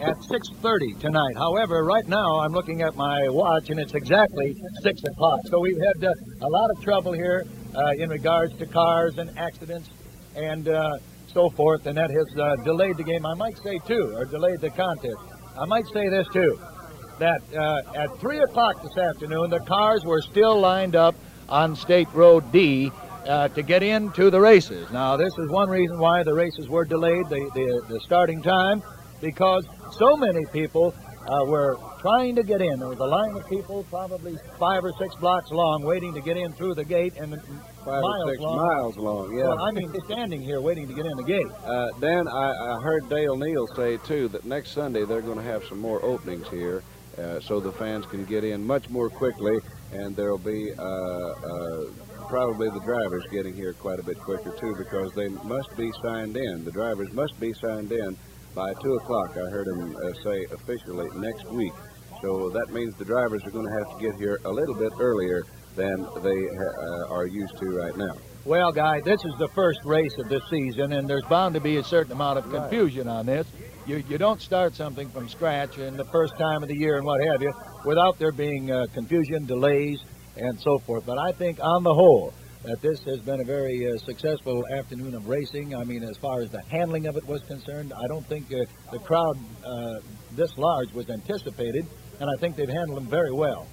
at 6.30 tonight. However, right now I'm looking at my watch and it's exactly 6 o'clock. So we've had uh, a lot of trouble here uh, in regards to cars and accidents and so forth, and that has uh, delayed the game. I might say, too, or delayed the contest. I might say this, too, that uh, at 3 o'clock this afternoon, the cars were still lined up on State Road D uh, to get into the races. Now, this is one reason why the races were delayed, the, the, the starting time, because so many people uh, were trying to get in. There was a line of people, probably five or six blocks long, waiting to get in through the gate, and Five miles or six long. miles long, yeah. Well, I mean, standing here waiting to get in the gate. Uh, Dan, I, I heard Dale Neal say too that next Sunday they're going to have some more openings here, uh, so the fans can get in much more quickly, and there'll be uh, uh, probably the drivers getting here quite a bit quicker too, because they must be signed in. The drivers must be signed in by two o'clock. I heard him uh, say officially next week. So that means the drivers are going to have to get here a little bit earlier than they uh, are used to right now. Well, Guy, this is the first race of this season, and there's bound to be a certain amount of confusion on this. You, you don't start something from scratch in the first time of the year and what have you without there being uh, confusion, delays, and so forth. But I think on the whole, that this has been a very uh, successful afternoon of racing. I mean, as far as the handling of it was concerned, I don't think uh, the crowd uh, this large was anticipated, and I think they've handled them very well.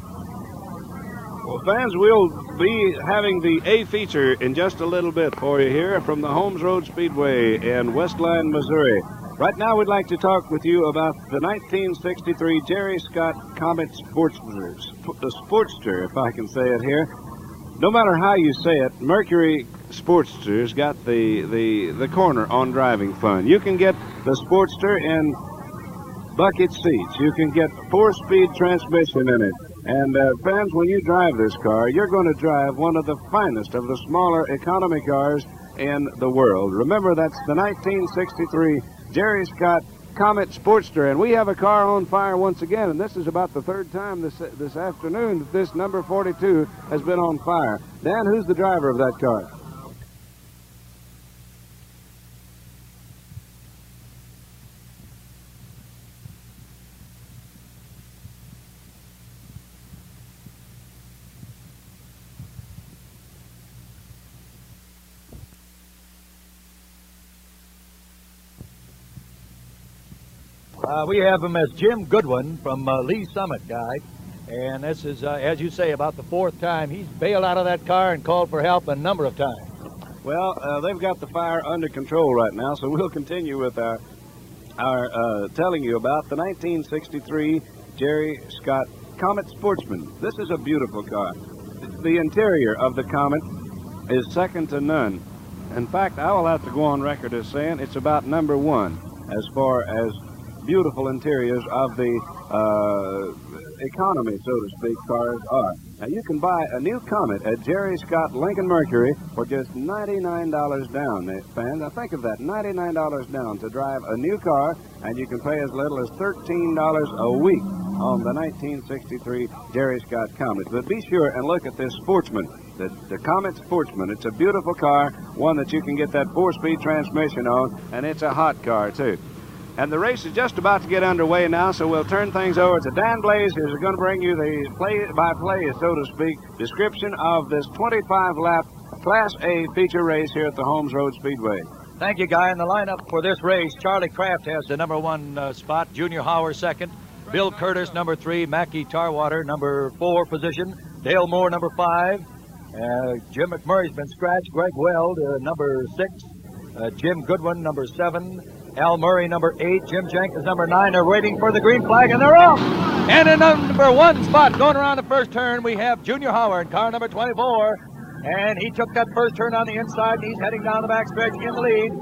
Well, fans, we'll be having the A feature in just a little bit for you here from the Holmes Road Speedway in Westline, Missouri. Right now, we'd like to talk with you about the 1963 Jerry Scott Comet Sportster, the Sportster, if I can say it here. No matter how you say it, Mercury Sportster's got the, the, the corner on driving fun. You can get the Sportster in bucket seats. You can get four-speed transmission in it. And uh, fans, when you drive this car, you're going to drive one of the finest of the smaller economy cars in the world. Remember, that's the 1963 Jerry Scott Comet Sportster, and we have a car on fire once again, and this is about the third time this this afternoon that this number 42 has been on fire. Dan, who's the driver of that car? Uh, we have him as Jim Goodwin from uh, Lee's Summit, Guy. And this is, uh, as you say, about the fourth time. He's bailed out of that car and called for help a number of times. Well, uh, they've got the fire under control right now, so we'll continue with our, our uh, telling you about the 1963 Jerry Scott Comet Sportsman. This is a beautiful car. The interior of the Comet is second to none. In fact, I will have to go on record as saying it's about number one as far as beautiful interiors of the uh, economy, so to speak, cars are. Now, you can buy a new Comet at Jerry Scott Lincoln Mercury for just $99 down, fans. Now, think of that, $99 down to drive a new car, and you can pay as little as $13 a week on the 1963 Jerry Scott Comet. But be sure and look at this Sportsman, the, the Comet Sportsman. It's a beautiful car, one that you can get that four-speed transmission on, and it's a hot car, too. And the race is just about to get underway now, so we'll turn things over to Dan Blaze, who's going to bring you the play-by-play, so to speak, description of this 25-lap Class A feature race here at the Holmes Road Speedway. Thank you, Guy. In the lineup for this race, Charlie Kraft has the number one uh, spot, Junior Hauer second, Bill Curtis number three, Mackie Tarwater number four position, Dale Moore number five, uh, Jim McMurray's been scratched, Greg Weld uh, number six, uh, Jim Goodwin number seven, Al Murray, number eight. Jim Jenkins, number nine. They're waiting for the green flag, and they're off. And in number one spot, going around the first turn, we have Junior Howard, car number 24. And he took that first turn on the inside, and he's heading down the backstretch in the lead.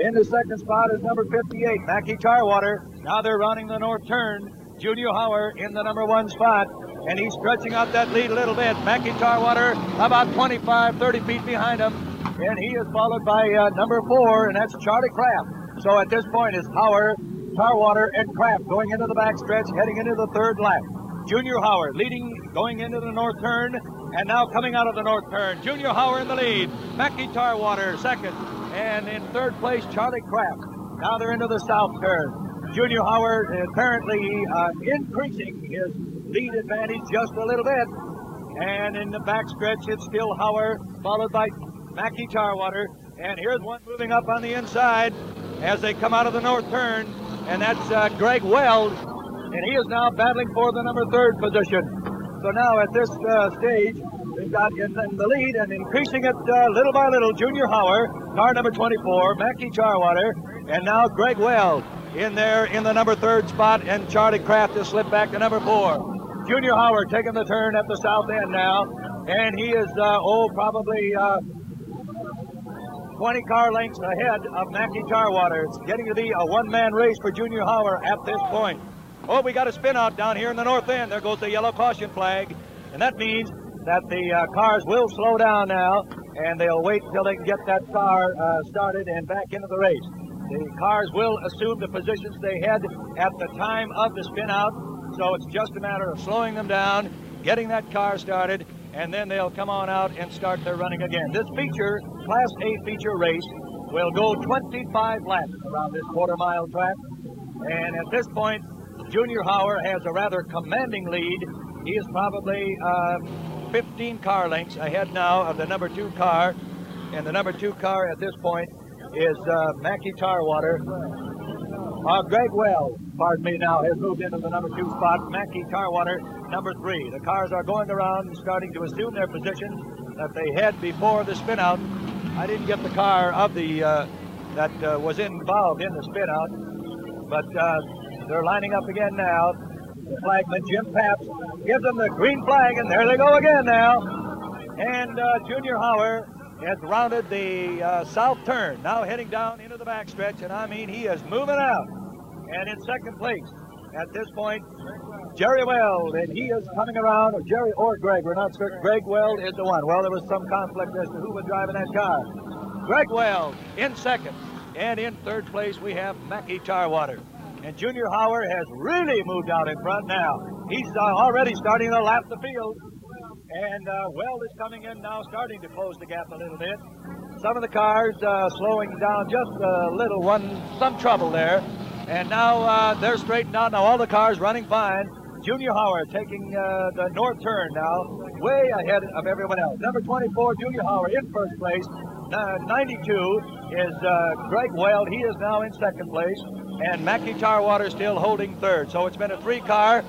In the second spot is number 58, Mackie Tarwater. Now they're running the north turn. Junior Hauer in the number one spot, and he's stretching out that lead a little bit. Mackie Tarwater about 25, 30 feet behind him, and he is followed by uh, number four, and that's Charlie Kraft. So at this point, it's Hauer Tarwater and Kraft going into the backstretch, heading into the third lap. Junior Howard leading, going into the north turn, and now coming out of the north turn. Junior Howard in the lead. Mackie Tarwater second, and in third place, Charlie Kraft. Now they're into the south turn. Junior Howard apparently uh, increasing his lead advantage just a little bit. And in the backstretch, it's still Howard, followed by Mackie Tarwater. And here's one moving up on the inside as they come out of the north turn, and that's uh, Greg Weld, and he is now battling for the number third position. So now at this uh, stage, we've got in, in, the lead and increasing it uh, little by little. Junior Howard, car number 24, Mackie Tarwater, and now Greg Weld in there in the number third spot, and Charlie Kraft has slipped back to number four. Junior Howard taking the turn at the south end now, and he is, uh, oh, probably uh, 20 car lengths ahead of Mackie Tarwater. It's getting to be a one-man race for Junior Howard at this point. Oh, we got a spin out down here in the north end. There goes the yellow caution flag. And that means that the uh, cars will slow down now, and they'll wait until they can get that car uh, started and back into the race. The cars will assume the positions they had at the time of the spin out, so it's just a matter of slowing them down, getting that car started, and then they'll come on out and start their running again. This feature, Class A feature race, will go 25 laps around this quarter mile track. And at this point, Junior Howard has a rather commanding lead. He is probably uh, 15 car lengths ahead now of the number two car. And the number two car at this point is uh, Mackie Tarwater. Uh, Greg Wells, pardon me now, has moved into the number two spot. Mackie Tarwater, number three. The cars are going around, starting to assume their positions that they had before the spin out. I didn't get the car of the uh, that uh, was involved in the spin out, but uh, they're lining up again now. The flagman, Jim Pabst, gives them the green flag, and there they go again now. And uh, Junior Howard has rounded the uh, south turn, now heading down into the backstretch, and I mean, he is moving out. And in second place at this point, Jerry Weld, and he is coming around, or Jerry or Greg, we're not certain. Greg Weld is the one. Well, there was some conflict as to who was driving that car. Greg Weld in second, and in third place we have Mackie Tarwater. And Junior Howard has really moved out in front now. He's uh, already starting to lap the field. And uh, Weld is coming in now, starting to close the gap a little bit. Some of the cars uh, slowing down just a little, one some trouble there. And now uh, they're straightened out. Now all the cars running fine. Junior Howard taking uh, the north turn now, way ahead of everyone else. Number 24, Junior Howard in first place. Uh, 92 is uh, Greg Weld. He is now in second place. And Mackie Tarwater still holding third. So it's been a three car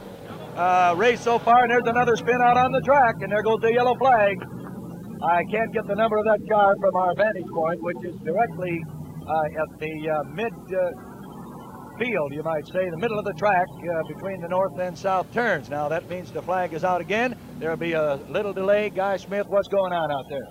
uh, race so far, and there's another spin out on the track, and there goes the yellow flag. I can't get the number of that car from our vantage point, which is directly uh, at the uh, mid uh, field, you might say, the middle of the track uh, between the north and south turns. Now that means the flag is out again. There'll be a little delay. Guy Smith, what's going on out there?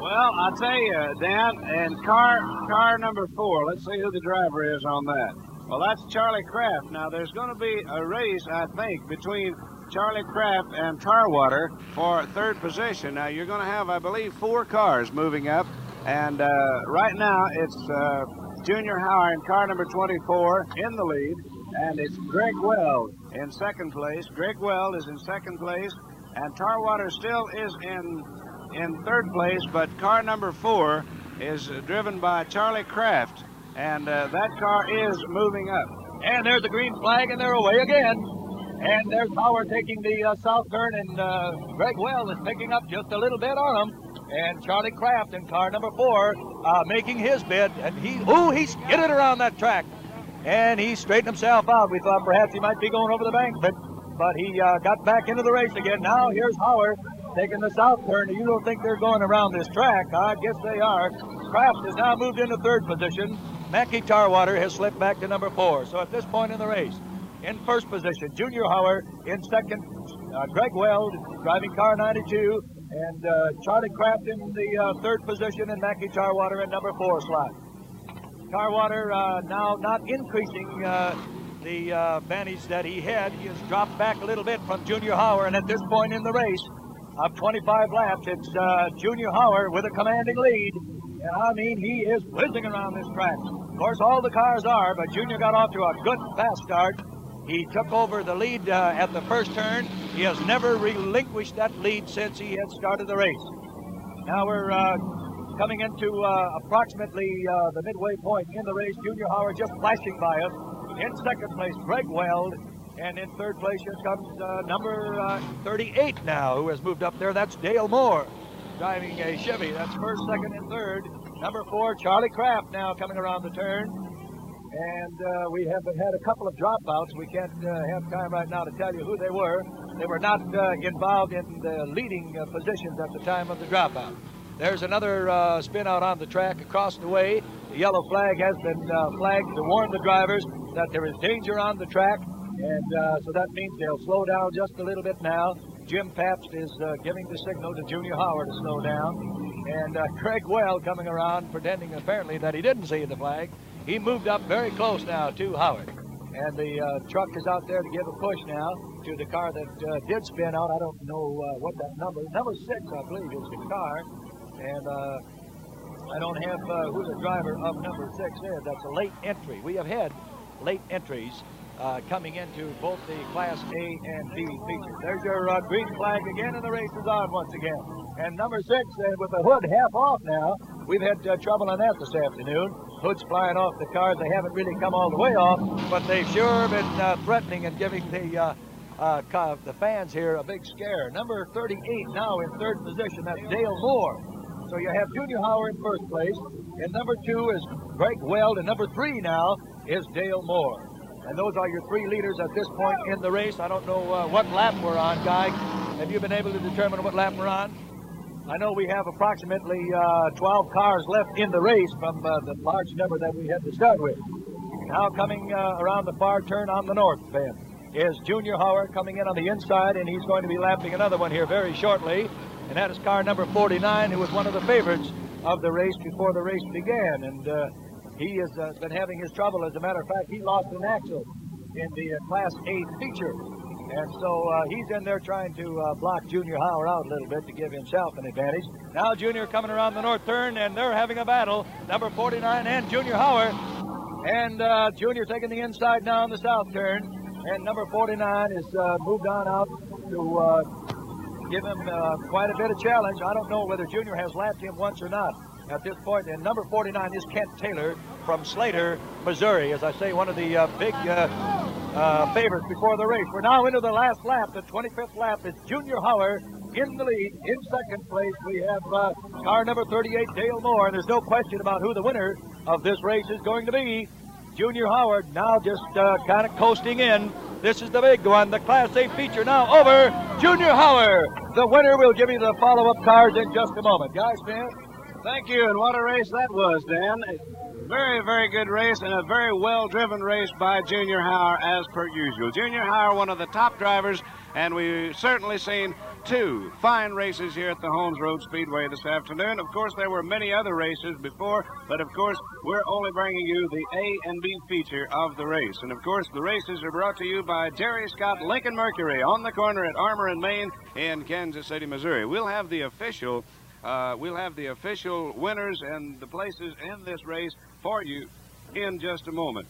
Well, I'll tell you, Dan, and car car number four. Let's see who the driver is on that. Well, that's Charlie Kraft. Now, there's going to be a race, I think, between Charlie Kraft and Tarwater for third position. Now, you're going to have, I believe, four cars moving up. And uh, right now, it's uh, Junior Howard in car number 24 in the lead. And it's Greg Weld in second place. Greg Weld is in second place. And Tarwater still is in, in third place, but car number four is driven by Charlie Kraft and uh, that car is moving up. And there's the green flag, and they're away again. And there's Howard taking the uh, south turn, and uh, Greg Weld is picking up just a little bit on him. And Charlie Kraft in car number four uh, making his bid. And he, oh, he skidded around that track. And he straightened himself out. We thought perhaps he might be going over the bank, but, but he uh, got back into the race again. Now here's Howard taking the south turn. You don't think they're going around this track? I guess they are. Kraft has now moved into third position. Mackie Tarwater has slipped back to number four. So at this point in the race, in first position, Junior Howard in second, uh, Greg Weld driving car 92, and uh, Charlie Kraft in the uh, third position, and Mackie Tarwater in number four slot. Tarwater uh, now not increasing uh, the uh, advantage that he had. He has dropped back a little bit from Junior Howard, and at this point in the race, of 25 laps, it's Junior Howard with a commanding lead. And I mean, he is whizzing around this track course, all the cars are, but Junior got off to a good fast start. He took over the lead uh, at the first turn. He has never relinquished that lead since he had started the race. Now we're uh, coming into uh, approximately uh, the midway point in the race. Junior Howard just flashing by us. In second place, Greg Weld. And in third place, here comes uh, number uh, 38 now, who has moved up there. That's Dale Moore driving a Chevy. That's first, second, and third. Number four, Charlie Kraft now coming around the turn. And uh, we have had a couple of dropouts. We can't uh, have time right now to tell you who they were. They were not uh, involved in the leading uh, positions at the time of the dropout. There's another uh, spin out on the track across the way. The yellow flag has been uh, flagged to warn the drivers that there is danger on the track. And so that means they'll slow down just a little bit now. Jim Pabst is giving the signal to Junior Howard to slow down. And Craig Well coming around pretending apparently that he didn't see the flag. He moved up very close now to Howard. And the uh, truck is out there to give a push now to the car that uh, did spin out. I don't know uh, what that number, is. number six, I believe, is the car. And uh, I don't have uh, who the driver of number six is. That's a late entry. We have had late entries uh, coming into both the Class A and B features. There's your green flag again, and the race is on once again. And number six, with the hood half off now, we've had trouble on that this afternoon hoods flying off the cars. They haven't really come all the way off, but they've sure been uh, threatening and giving the uh, uh, the fans here a big scare. Number 38 now in third position. That's Dale Moore. So you have Junior Howard in first place, and number two is Greg Weld, and number three now is Dale Moore. And those are your three leaders at this point in the race. I don't know uh, what lap we're on, Guy. Have you been able to determine what lap we're on? I know we have approximately uh, 12 cars left in the race from uh, the large number that we had to start with. Now coming uh, around the far turn on the north bend is Junior Howard coming in on the inside, and he's going to be lapping another one here very shortly. And that is car number 49, who was one of the favorites of the race before the race began. And uh, he has uh, been having his trouble. As a matter of fact, he lost an axle in the uh, Class A feature. And so uh, he's in there trying to uh, block Junior Howard out a little bit to give himself an advantage. Now Junior coming around the north turn, and they're having a battle. Number 49 and Junior Howard. And uh, Junior taking the inside now on the south turn. And number 49 is uh, moved on out to uh, give him uh, quite a bit of challenge. I don't know whether Junior has lapped him once or not at this point. And number 49 is Kent Taylor from Slater, Missouri. As I say, one of the big uh, favorites before the race. We're now into the last lap, the 25th lap. It's Junior Howard in the lead. In second place, we have uh, car number 38, Dale Moore. And there's no question about who the winner of this race is going to be. Junior Howard now just uh, kind of coasting in. This is the big one, the Class A feature now over Junior Howard. The winner We'll give you the follow-up cars in just a moment. Guys, Smith. Thank you, and what a race that was, Dan. Very, very good race and a very well-driven race by Junior Howard as per usual. Junior Howard, one of the top drivers, and we've certainly seen two fine races here at the Holmes Road Speedway this afternoon. Of course, there were many other races before, but of course, we're only bringing you the A and B feature of the race. And of course, the races are brought to you by Jerry Scott Lincoln Mercury on the corner at Armour and Main in Kansas City, Missouri. We'll have the official uh, we'll have the official winners and the places in this race for you in just a moment.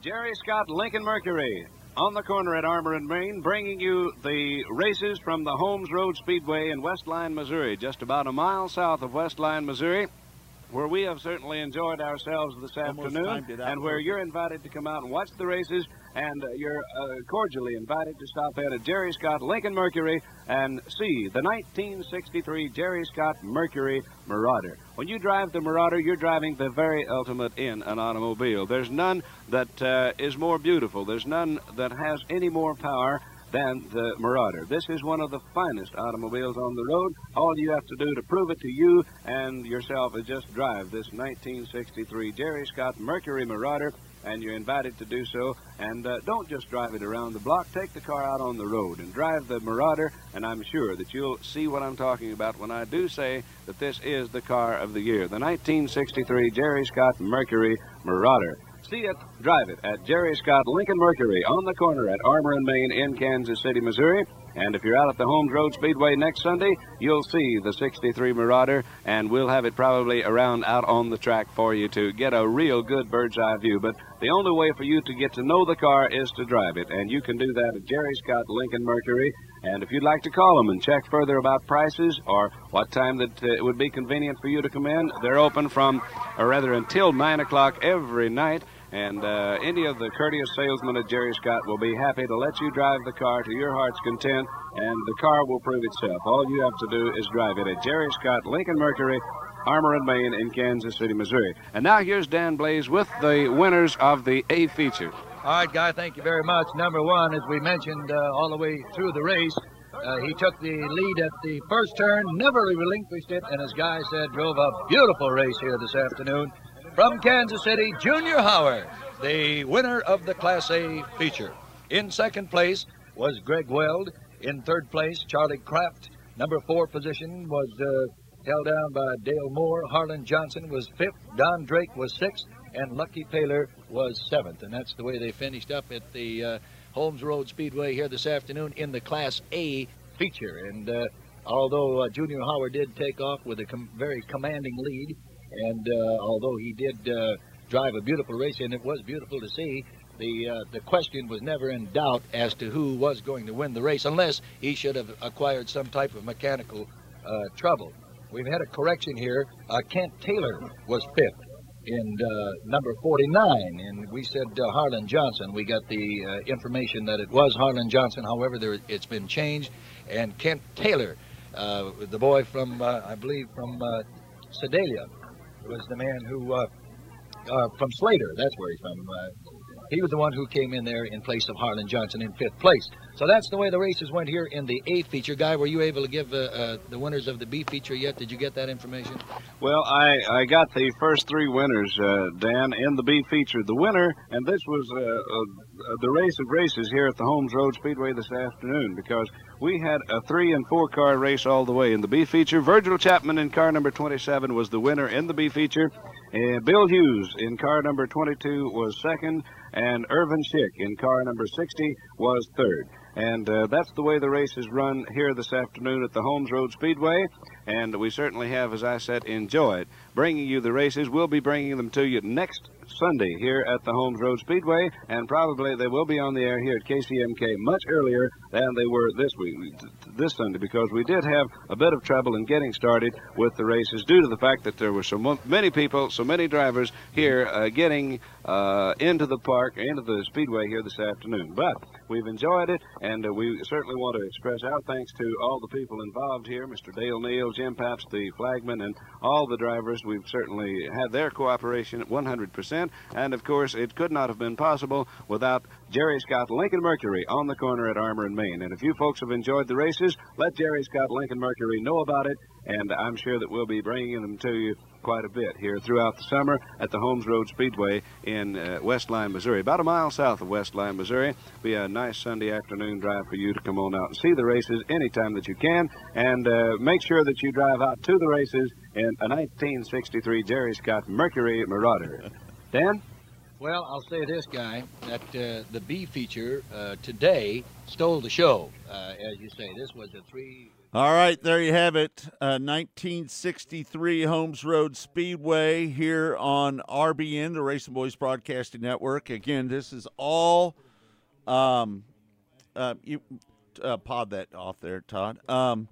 Jerry Scott Lincoln Mercury on the corner at Armour and Main, bringing you the races from the Holmes Road Speedway in West Westline, Missouri, just about a mile south of West Westline, Missouri where we have certainly enjoyed ourselves this Almost afternoon, and where you're invited to come out and watch the races, and uh, you're uh, cordially invited to stop in at Jerry Scott Lincoln Mercury and see the 1963 Jerry Scott Mercury Marauder. When you drive the Marauder, you're driving the very ultimate in an automobile. There's none that uh, is more beautiful. There's none that has any more power than the Marauder. This is one of the finest automobiles on the road. All you have to do to prove it to you and yourself is just drive this 1963 Jerry Scott Mercury Marauder and you're invited to do so. And uh, don't just drive it around the block. Take the car out on the road and drive the Marauder, and I'm sure that you'll see what I'm talking about when I do say that this is the car of the year, the 1963 Jerry Scott Mercury Marauder. See it, drive it at Jerry Scott Lincoln Mercury on the corner at Armour and Main in Kansas City, Missouri. And if you're out at the Holmes Road Speedway next Sunday, you'll see the 63 Marauder, and we'll have it probably around out on the track for you to get a real good bird's eye view. But the only way for you to get to know the car is to drive it, and you can do that at Jerry Scott Lincoln Mercury. And if you'd like to call them and check further about prices or what time that uh, it would be convenient for you to come in, they're open from, or rather until 9 o'clock every night. And uh, any of the courteous salesmen at Jerry Scott will be happy to let you drive the car to your heart's content, and the car will prove itself. All you have to do is drive it at Jerry Scott Lincoln Mercury, Armour and Main in Kansas City, Missouri. And now here's Dan Blaze with the winners of the A feature. All right, Guy, thank you very much. Number one, as we mentioned uh, all the way through the race, uh, he took the lead at the first turn, never relinquished it, and as Guy said, drove a beautiful race here this afternoon. From Kansas City, Junior Howard, the winner of the Class A feature. In second place was Greg Weld. In third place, Charlie Kraft. Number four position was uh, held down by Dale Moore. Harlan Johnson was fifth. Don Drake was sixth. And Lucky Paler was seventh. And that's the way they finished up at the uh, Holmes Road Speedway here this afternoon in the Class A feature. And uh, although uh, Junior Howard did take off with a com- very commanding lead, and uh, although he did uh, drive a beautiful race, and it was beautiful to see, the uh, the question was never in doubt as to who was going to win the race, unless he should have acquired some type of mechanical uh, trouble. We've had a correction here. Uh, Kent Taylor was fifth in uh, number 49, and we said Harlan Johnson. We got the information that it was Harlan Johnson. However, there, it's been changed, and Kent Taylor, the boy from, I believe, from Sedalia, was the man who, uh, uh, from Slater, that's where he's from. Uh, he was the one who came in there in place of Harlan Johnson in fifth place. So that's the way the races went here in the A feature. Guy, were you able to give uh, uh, the winners of the B feature yet? Did you get that information? Well, I, I got the first three winners, uh, Dan, in the B feature. The winner, and this was uh, uh, the race of races here at the Holmes Road Speedway this afternoon because we had a three and four car race all the way in the B feature. Virgil Chapman in car number 27 was the winner in the B feature. Bill Hughes in car number 22 was second, and Irvin Schick in car number 60 was third. And uh, that's the way the race is run here this afternoon at the Holmes Road Speedway. And we certainly have, as I said, enjoyed bringing you the races. We'll be bringing them to you next Sunday here at the Holmes Road Speedway, and probably they will be on the air here at KCMK much earlier than they were this week, this Sunday, because we did have a bit of trouble in getting started with the races due to the fact that there were so many people, so many drivers here uh, getting uh, into the park, into the speedway here this afternoon. But we've enjoyed it, and uh, we certainly want to express our thanks to all the people involved here, Mr. Dale Neal, Jim Pabst, the flagman, and all the drivers. We've certainly had their cooperation at 100%, and of course, it could not have been possible without Jerry Scott Lincoln Mercury on the corner at Armour and Main. And if you folks have enjoyed the races, let Jerry Scott Lincoln Mercury know about it, and I'm sure that we'll be bringing them to you quite a bit here throughout the summer at the Holmes Road Speedway in uh, Westline, Missouri, about a mile south of West Westline, Missouri. Be a nice Sunday afternoon drive for you to come on out and see the races anytime that you can, and uh, make sure that you drive out to the races in a 1963 Jerry Scott Mercury Marauder. Dan? Well, I'll say this, guy, that uh, the B feature uh, today stole the show. Uh, as you say, this was a three. All right, there you have it. Uh, 1963 Holmes Road Speedway here on RBN, the Racing Boys Broadcasting Network. Again, this is all. Um, uh, you uh, pod that off there, Todd. Um,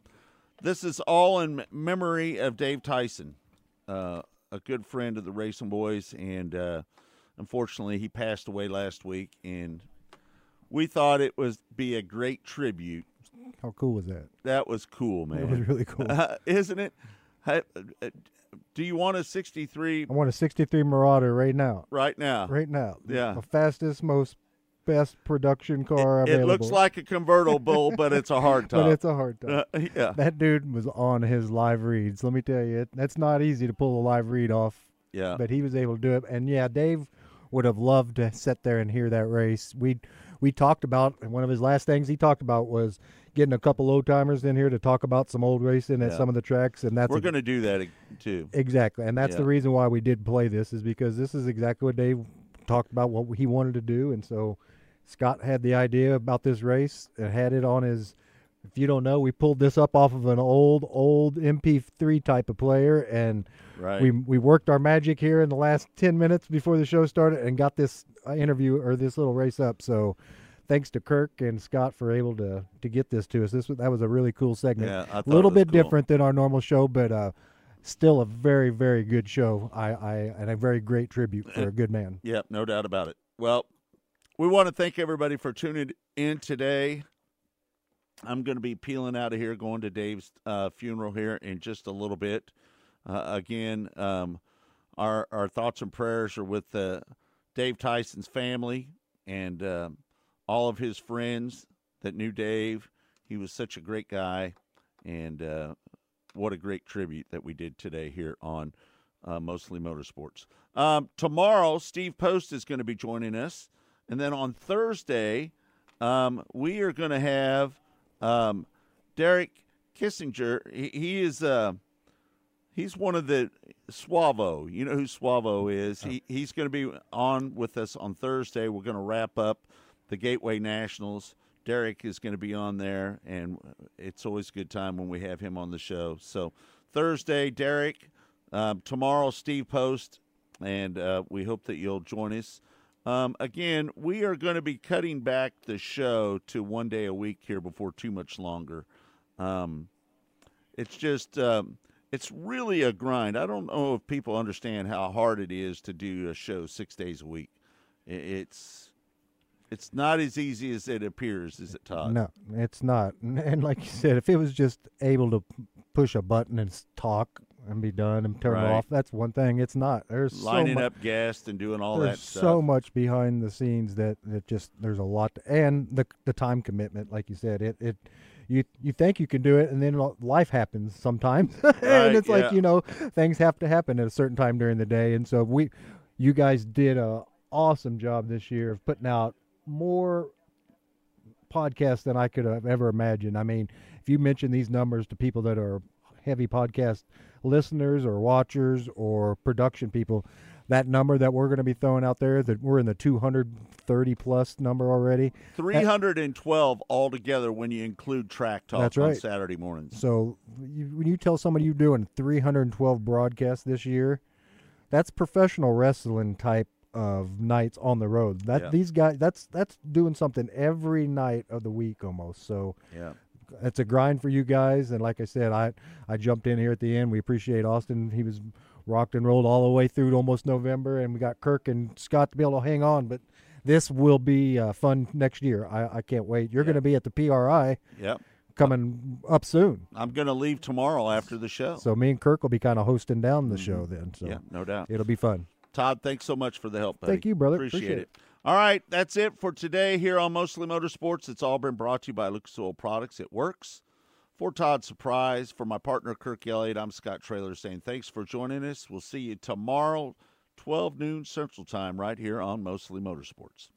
this is all in memory of Dave Tyson, uh, a good friend of the Racing Boys, and uh, unfortunately, he passed away last week. And we thought it was be a great tribute How cool was that? that was cool, man. It was really cool. Uh, [laughs] isn't it? Hey, uh, Do you want a 63 I want a 63 Marauder right now. right now? Right now. Yeah. The fastest, most best production car It available. looks like a convertible, [laughs] but it's a hard top. But it's a hard top. Uh, yeah. That dude was on his live reads. Let me tell you, that's not easy to pull a live read off. Yeah. But he was able to do it. And yeah, Dave would have loved to sit there and hear that race. We we talked about and one of his last things he talked about was getting a couple old timers in here to talk about some old racing at Yeah. some of the tracks, and that's We're going to do that too. Exactly, and that's the reason why we did play this is because this is exactly what Dave talked about what he wanted to do, and so Scott had the idea about this race and had it on his. If you don't know, we pulled this up off of an old, old MP3 type of player, and Right. we we worked our magic here in the last ten minutes before the show started, and got this uh, interview or this little race up. So, thanks to Kirk and Scott for able to to get this to us. This that was a really cool segment. Yeah, a little bit cool. different than our normal show, but uh, still a very very good show. I, I and a very great tribute for a good man. Yep, no doubt about it. Well, we want to thank everybody for tuning in today. I'm going to be peeling out of here, going to Dave's uh, funeral here in just a little bit. Uh, again, um, our our thoughts and prayers are with uh, Dave Tyson's family and um, all of his friends that knew Dave. He was such a great guy, and uh, what a great tribute that we did today here on uh, Mostly Motorsports. Um, tomorrow, Steve Post is going to be joining us, and then on Thursday, um, we are going to have um, Derek Kissinger. He, he is uh, he's one of the Suavo. You know who Suavo is. He he's going to be on with us on Thursday. We're going to wrap up the Gateway Nationals. Derek is going to be on there, and it's always a good time when we have him on the show. So Thursday, Derek. Um, tomorrow, Steve Post, and uh, we hope that you'll join us. Um, again, we are going to be cutting back the show to one day a week here before too much longer. Um, it's just, um, it's really a grind. I don't know if people understand how hard it is to do a show six days a week. It's, it's not as easy as it appears, is it, Todd? No, it's not. And, [laughs] and like you said, if it was just able to push a button and talk and be done and turn Right. off, that's one thing. It's not. There's Lining so mu- up guests and doing all there's that stuff. so much behind the scenes that that just there's a lot to, and the the time commitment like you said it it you you think you can do it and then life happens sometimes [laughs] Right, and it's yeah. like you know things have to happen at a certain time during the day and so we you guys did a awesome job this year of putting out more podcasts than I could have ever imagined. I mean, if you mention these numbers to people that are heavy podcast listeners or watchers or production people, that number that we're going to be throwing out there, that we're in the 230 plus number already. that- 312 altogether when you include track talk That's on right. Saturday mornings. So you, when you tell somebody you're doing 312 broadcasts this year, that's professional wrestling type of nights on the road. That Yeah. these guys, that's that's doing something every night of the week almost. So Yeah. It's a grind for you guys. And like I said, I I jumped in here at the end. We appreciate Austin. He was rocked and rolled all the way through to almost November, and we got Kirk and Scott to be able to hang on. But this will be uh, fun next year. I, I can't wait. You're going to be at the PRI. Yep. Coming up soon. I'm going to leave tomorrow after the show. So me and Kirk will be kind of hosting down the show then. So Mm-hmm. Yeah, no doubt. it'll be fun. Todd, thanks so much for the help, buddy. Thank you, brother. Appreciate, Appreciate it. All right, that's it for today here on Mostly Motorsports. It's all been brought to you by Lucas Oil Products. It works. For Todd Surprise, for my partner Kirk Elliott, I'm Scott Traylor saying thanks for joining us. We'll see you tomorrow, 12 noon Central Time, right here on Mostly Motorsports.